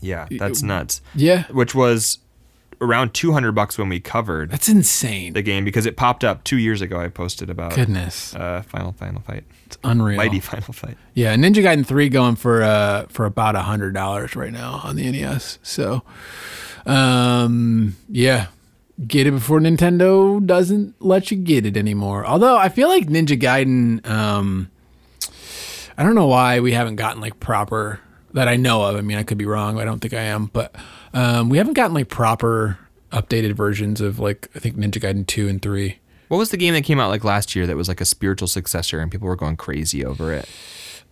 [SPEAKER 2] Yeah, that's nuts.
[SPEAKER 1] Yeah.
[SPEAKER 2] Which was around two hundred bucks when we covered
[SPEAKER 1] That's insane.
[SPEAKER 2] the game because it popped up two years ago. I posted about
[SPEAKER 1] Goodness.
[SPEAKER 2] uh, Final Final Fight,
[SPEAKER 1] It's unreal.
[SPEAKER 2] Mighty Final Fight.
[SPEAKER 1] Yeah, Ninja Gaiden 3 going for uh for about a hundred dollars right now on the NES. So um yeah. Get it before Nintendo doesn't let you get it anymore. Although I feel like Ninja Gaiden um I don't know why we haven't gotten like proper that I know of. I mean I could be wrong, I don't think I am, but um we haven't gotten like proper updated versions of like I think Ninja Gaiden 2 and 3.
[SPEAKER 2] What was the game that came out like last year that was like a spiritual successor and people were going crazy over it?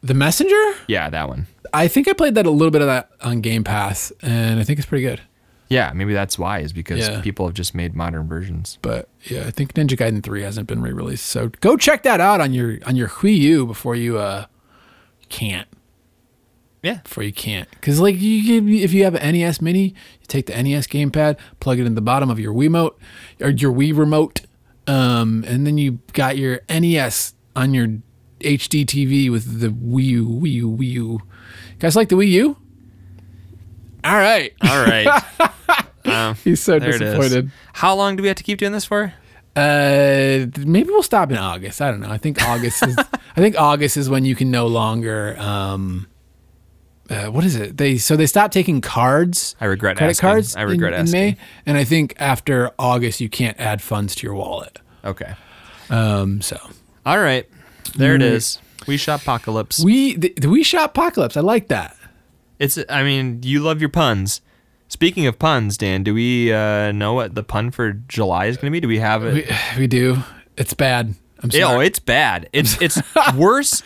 [SPEAKER 1] The Messenger?
[SPEAKER 2] Yeah, that one.
[SPEAKER 1] I think I played that a little bit of that on Game Pass and I think it's pretty good.
[SPEAKER 2] Yeah, maybe that's why is because
[SPEAKER 1] Yeah.
[SPEAKER 2] people have just made modern versions.
[SPEAKER 1] But yeah, I think Ninja Gaiden 3 hasn't been re-released. So go check that out on your on your Wii U before you uh can't.
[SPEAKER 2] Yeah.
[SPEAKER 1] Before you can't, because like you, you- if you have an NES Mini, you take the NES gamepad, plug it in the bottom of your Wiimote or your Wii remote, um, and then you got your NES on your HD TV with the Wii U, Wii U, Wii U. Guys like the Wii U? All right. <laughs>
[SPEAKER 2] All right. um, <laughs>
[SPEAKER 1] He's so
[SPEAKER 2] there it is.
[SPEAKER 1] disappointed.
[SPEAKER 2] How long do we have to keep doing this for?
[SPEAKER 1] Uh, maybe we'll stop in August. I don't know. I think August is. <laughs> I think August is when you can no longer. Um, uh, what is it? They so they stopped taking cards.
[SPEAKER 2] I regret
[SPEAKER 1] credit
[SPEAKER 2] asking.
[SPEAKER 1] cards.
[SPEAKER 2] I regret
[SPEAKER 1] in, in May,
[SPEAKER 2] asking.
[SPEAKER 1] and I think after August you can't add funds to your wallet.
[SPEAKER 2] Okay.
[SPEAKER 1] Um, so
[SPEAKER 2] All right. There it
[SPEAKER 1] Mm.
[SPEAKER 2] is. We shop apocalypse.
[SPEAKER 1] we the, the we shop apocalypse. I like that.
[SPEAKER 2] It's. I mean, you love your puns. Speaking of puns, Dan, do we uh, know what the pun for July is going to be? Do we have it?
[SPEAKER 1] We, we do. It's bad. I'm sorry.
[SPEAKER 2] oh, it's bad. It's it's <laughs> worse.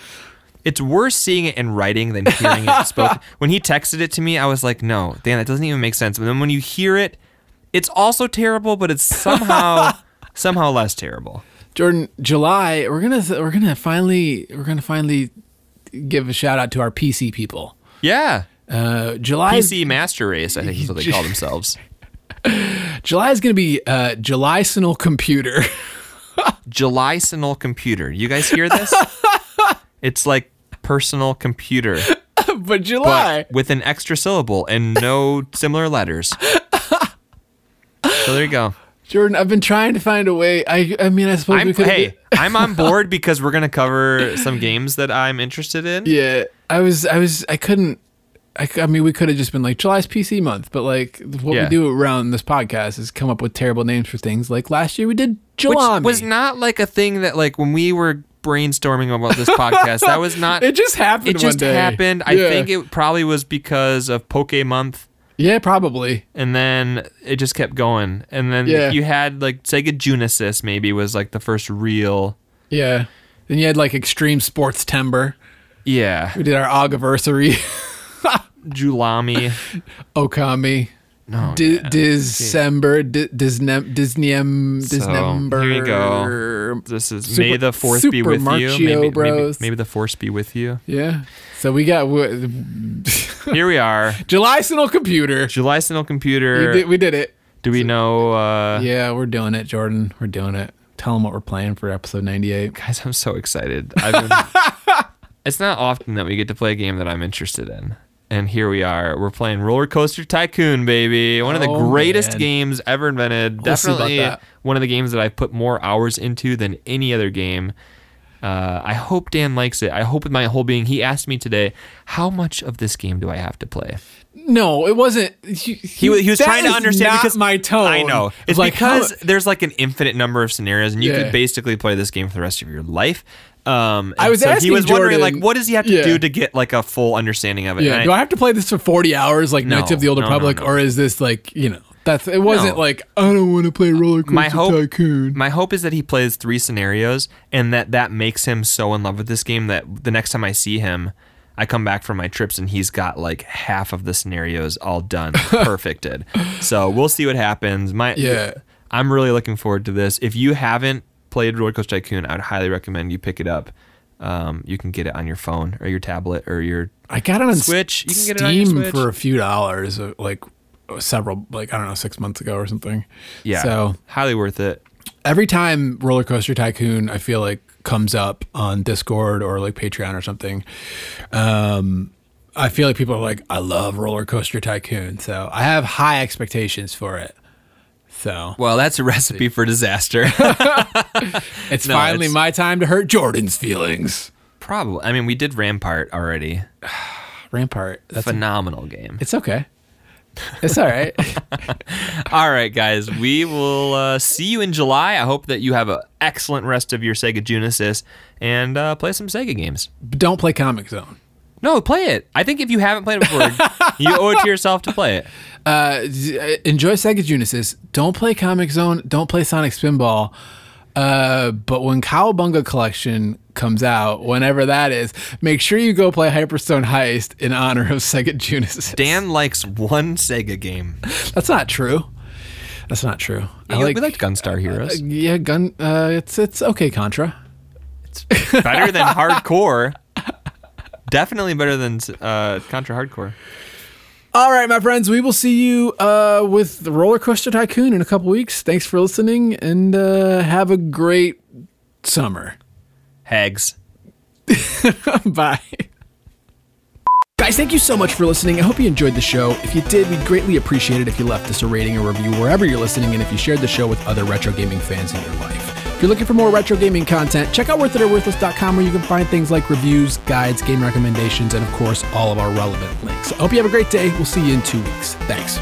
[SPEAKER 2] It's worse seeing it in writing than hearing it <laughs> spoken. When he texted it to me, I was like, "No, Dan, that doesn't even make sense." But then when you hear it, it's also terrible, but it's somehow <laughs> somehow less terrible.
[SPEAKER 1] Jordan, July. We're gonna we're gonna finally we're gonna finally give a shout out to our PC people.
[SPEAKER 2] Yeah,
[SPEAKER 1] Uh, July
[SPEAKER 2] PC Master Race, I think is what they call themselves. <laughs>
[SPEAKER 1] July is going to be uh, July Sinal Computer.
[SPEAKER 2] July Sinal Computer. You guys hear this? It's like personal computer, <laughs>
[SPEAKER 1] but July.
[SPEAKER 2] but with an extra syllable and no similar letters. So there you go.
[SPEAKER 1] Jordan, I've been trying to find a way. I I mean, I suppose we
[SPEAKER 2] I'm,
[SPEAKER 1] could.
[SPEAKER 2] hey, <laughs> I'm on board because we're gonna cover some games that I'm interested in.
[SPEAKER 1] Yeah, I was. I was. I couldn't. I mean, we could have just been like July's PC month, but like what
[SPEAKER 2] Yeah.
[SPEAKER 1] we do around this podcast is come up with terrible names for things. Like last year we did
[SPEAKER 2] Which was not like a thing that like when we were brainstorming about this podcast, that was not. <laughs>
[SPEAKER 1] It just happened.
[SPEAKER 2] it just
[SPEAKER 1] day.
[SPEAKER 2] happened. I think it probably was because of Poke Month.
[SPEAKER 1] Yeah, probably.
[SPEAKER 2] and then it just kept going. And then
[SPEAKER 1] Yeah.
[SPEAKER 2] you had like Sega Genesis maybe was like the first real
[SPEAKER 1] Yeah. Then you had like Extreme Sports Timber.
[SPEAKER 2] yeah
[SPEAKER 1] We did our Augiversary, <laughs>
[SPEAKER 2] Julami.
[SPEAKER 1] Okami.
[SPEAKER 2] No,
[SPEAKER 1] D-
[SPEAKER 2] yeah.
[SPEAKER 1] December, D- Disney, Disneyum,
[SPEAKER 2] So,
[SPEAKER 1] Disney.
[SPEAKER 2] here you go. This is
[SPEAKER 1] Super-
[SPEAKER 2] May the Fourth be with you. Maybe, maybe,
[SPEAKER 1] Bros.
[SPEAKER 2] maybe the Force be with you.
[SPEAKER 1] Yeah. So we got w-
[SPEAKER 2] Here we are. <laughs>
[SPEAKER 1] July Signal Computer.
[SPEAKER 2] July Signal
[SPEAKER 1] We
[SPEAKER 2] Computer.
[SPEAKER 1] did, we did it.
[SPEAKER 2] Do we know? Uh,
[SPEAKER 1] Yeah, we're doing it, Jordan. We're doing it. Tell them what we're playing for episode 98.
[SPEAKER 2] Guys, I'm so excited. I've been, <laughs> it's not often that we get to play a game that I'm interested in. And here we are. We're playing Roller Coaster Tycoon, baby. One of the
[SPEAKER 1] Oh,
[SPEAKER 2] greatest
[SPEAKER 1] man.
[SPEAKER 2] games ever invented.
[SPEAKER 1] We'll
[SPEAKER 2] Definitely one of the games that I've put more hours into than any other game. Uh, I hope Dan likes it. I hope with my whole being. He asked me today, how much of this game do I have to play?
[SPEAKER 1] No, it wasn't. He,
[SPEAKER 2] He, he was trying to understand because
[SPEAKER 1] my tone.
[SPEAKER 2] I know it's
[SPEAKER 1] like how-
[SPEAKER 2] because there's like an infinite number of scenarios, and you
[SPEAKER 1] Yeah.
[SPEAKER 2] could basically play this game for the rest of your life. Um,
[SPEAKER 1] I was
[SPEAKER 2] so he
[SPEAKER 1] asking
[SPEAKER 2] was wondering
[SPEAKER 1] Jordan-
[SPEAKER 2] like, what does he have to
[SPEAKER 1] Yeah.
[SPEAKER 2] do to get like a full understanding of it?
[SPEAKER 1] yeah.
[SPEAKER 2] And
[SPEAKER 1] Do I have to play this for 40 hours like
[SPEAKER 2] No,
[SPEAKER 1] Knights of the Old
[SPEAKER 2] no,
[SPEAKER 1] Republic,
[SPEAKER 2] no.
[SPEAKER 1] or is this like you know? That's it. Wasn't like I don't want to play Roller Coaster
[SPEAKER 2] my hope,
[SPEAKER 1] Tycoon.
[SPEAKER 2] my hope is that he plays three scenarios, and that that makes him so in love with this game that the next time I see him, I come back from my trips and he's got like half of the scenarios all done, <laughs> perfected. So we'll see what happens. My
[SPEAKER 1] Yeah.
[SPEAKER 2] I'm really looking forward to this. If you haven't played Roller Coaster Tycoon, I would highly recommend you pick it up. Um, you can get it on your phone or your tablet or your
[SPEAKER 1] I got it on
[SPEAKER 2] Switch, you can
[SPEAKER 1] Steam
[SPEAKER 2] get it Switch.
[SPEAKER 1] for a few dollars, uh, like several, like I don't know, six months ago or something.
[SPEAKER 2] yeah.
[SPEAKER 1] So
[SPEAKER 2] highly worth it.
[SPEAKER 1] every time Roller Coaster Tycoon, I feel like comes up on Discord or like Patreon or something, um, I feel like people are like, I love Roller Coaster Tycoon, so I have high expectations for it. So
[SPEAKER 2] Well, that's a recipe for disaster. <laughs>
[SPEAKER 1] it's
[SPEAKER 2] No,
[SPEAKER 1] finally
[SPEAKER 2] it's-
[SPEAKER 1] my time to hurt Jordan's feelings.
[SPEAKER 2] Probably. I mean, we did Rampart already. <sighs>
[SPEAKER 1] Rampart, that's a
[SPEAKER 2] Phenomenal game.
[SPEAKER 1] it's okay. It's all right. <laughs>
[SPEAKER 2] All right, guys. We will uh, see you in July. I hope that you have an excellent rest of your Sega Genesis and uh, play some Sega games.
[SPEAKER 1] But Don't play Comix Zone.
[SPEAKER 2] No, play it. I think if you haven't played it before, <laughs> you owe it to yourself to play it.
[SPEAKER 1] Uh, enjoy Sega Genesis. Don't play Comix Zone. Don't play Sonic Spinball. Uh, but when Cowabunga Collection comes out, whenever that is, make sure you go play Hyperstone Heist in honor of Sega Genesis.
[SPEAKER 2] Dan likes one Sega game.
[SPEAKER 1] That's not true. That's not true. I like,
[SPEAKER 2] we liked Gunstar Heroes.
[SPEAKER 1] yeah, gun. Uh, it's it's okay, Contra.
[SPEAKER 2] It's better than <laughs> hardcore. Definitely better than uh, Contra Hardcore.
[SPEAKER 1] All right, my friends, we will see you uh, with the Roller Coaster Tycoon in a couple weeks. Thanks for listening and uh, have a great summer.
[SPEAKER 2] Hags. <laughs>
[SPEAKER 1] Bye. Guys, thank you so much for listening. I hope you enjoyed the show. If you did, we'd greatly appreciate it if you left us a rating or review wherever you're listening and if you shared the show with other retro gaming fans in your life. If you're looking for more retro gaming content, check out worthitorworthless.com where you can find things like reviews, guides, game recommendations, and of course, all of our relevant links. I hope you have a great day. We'll see you in two weeks. Thanks.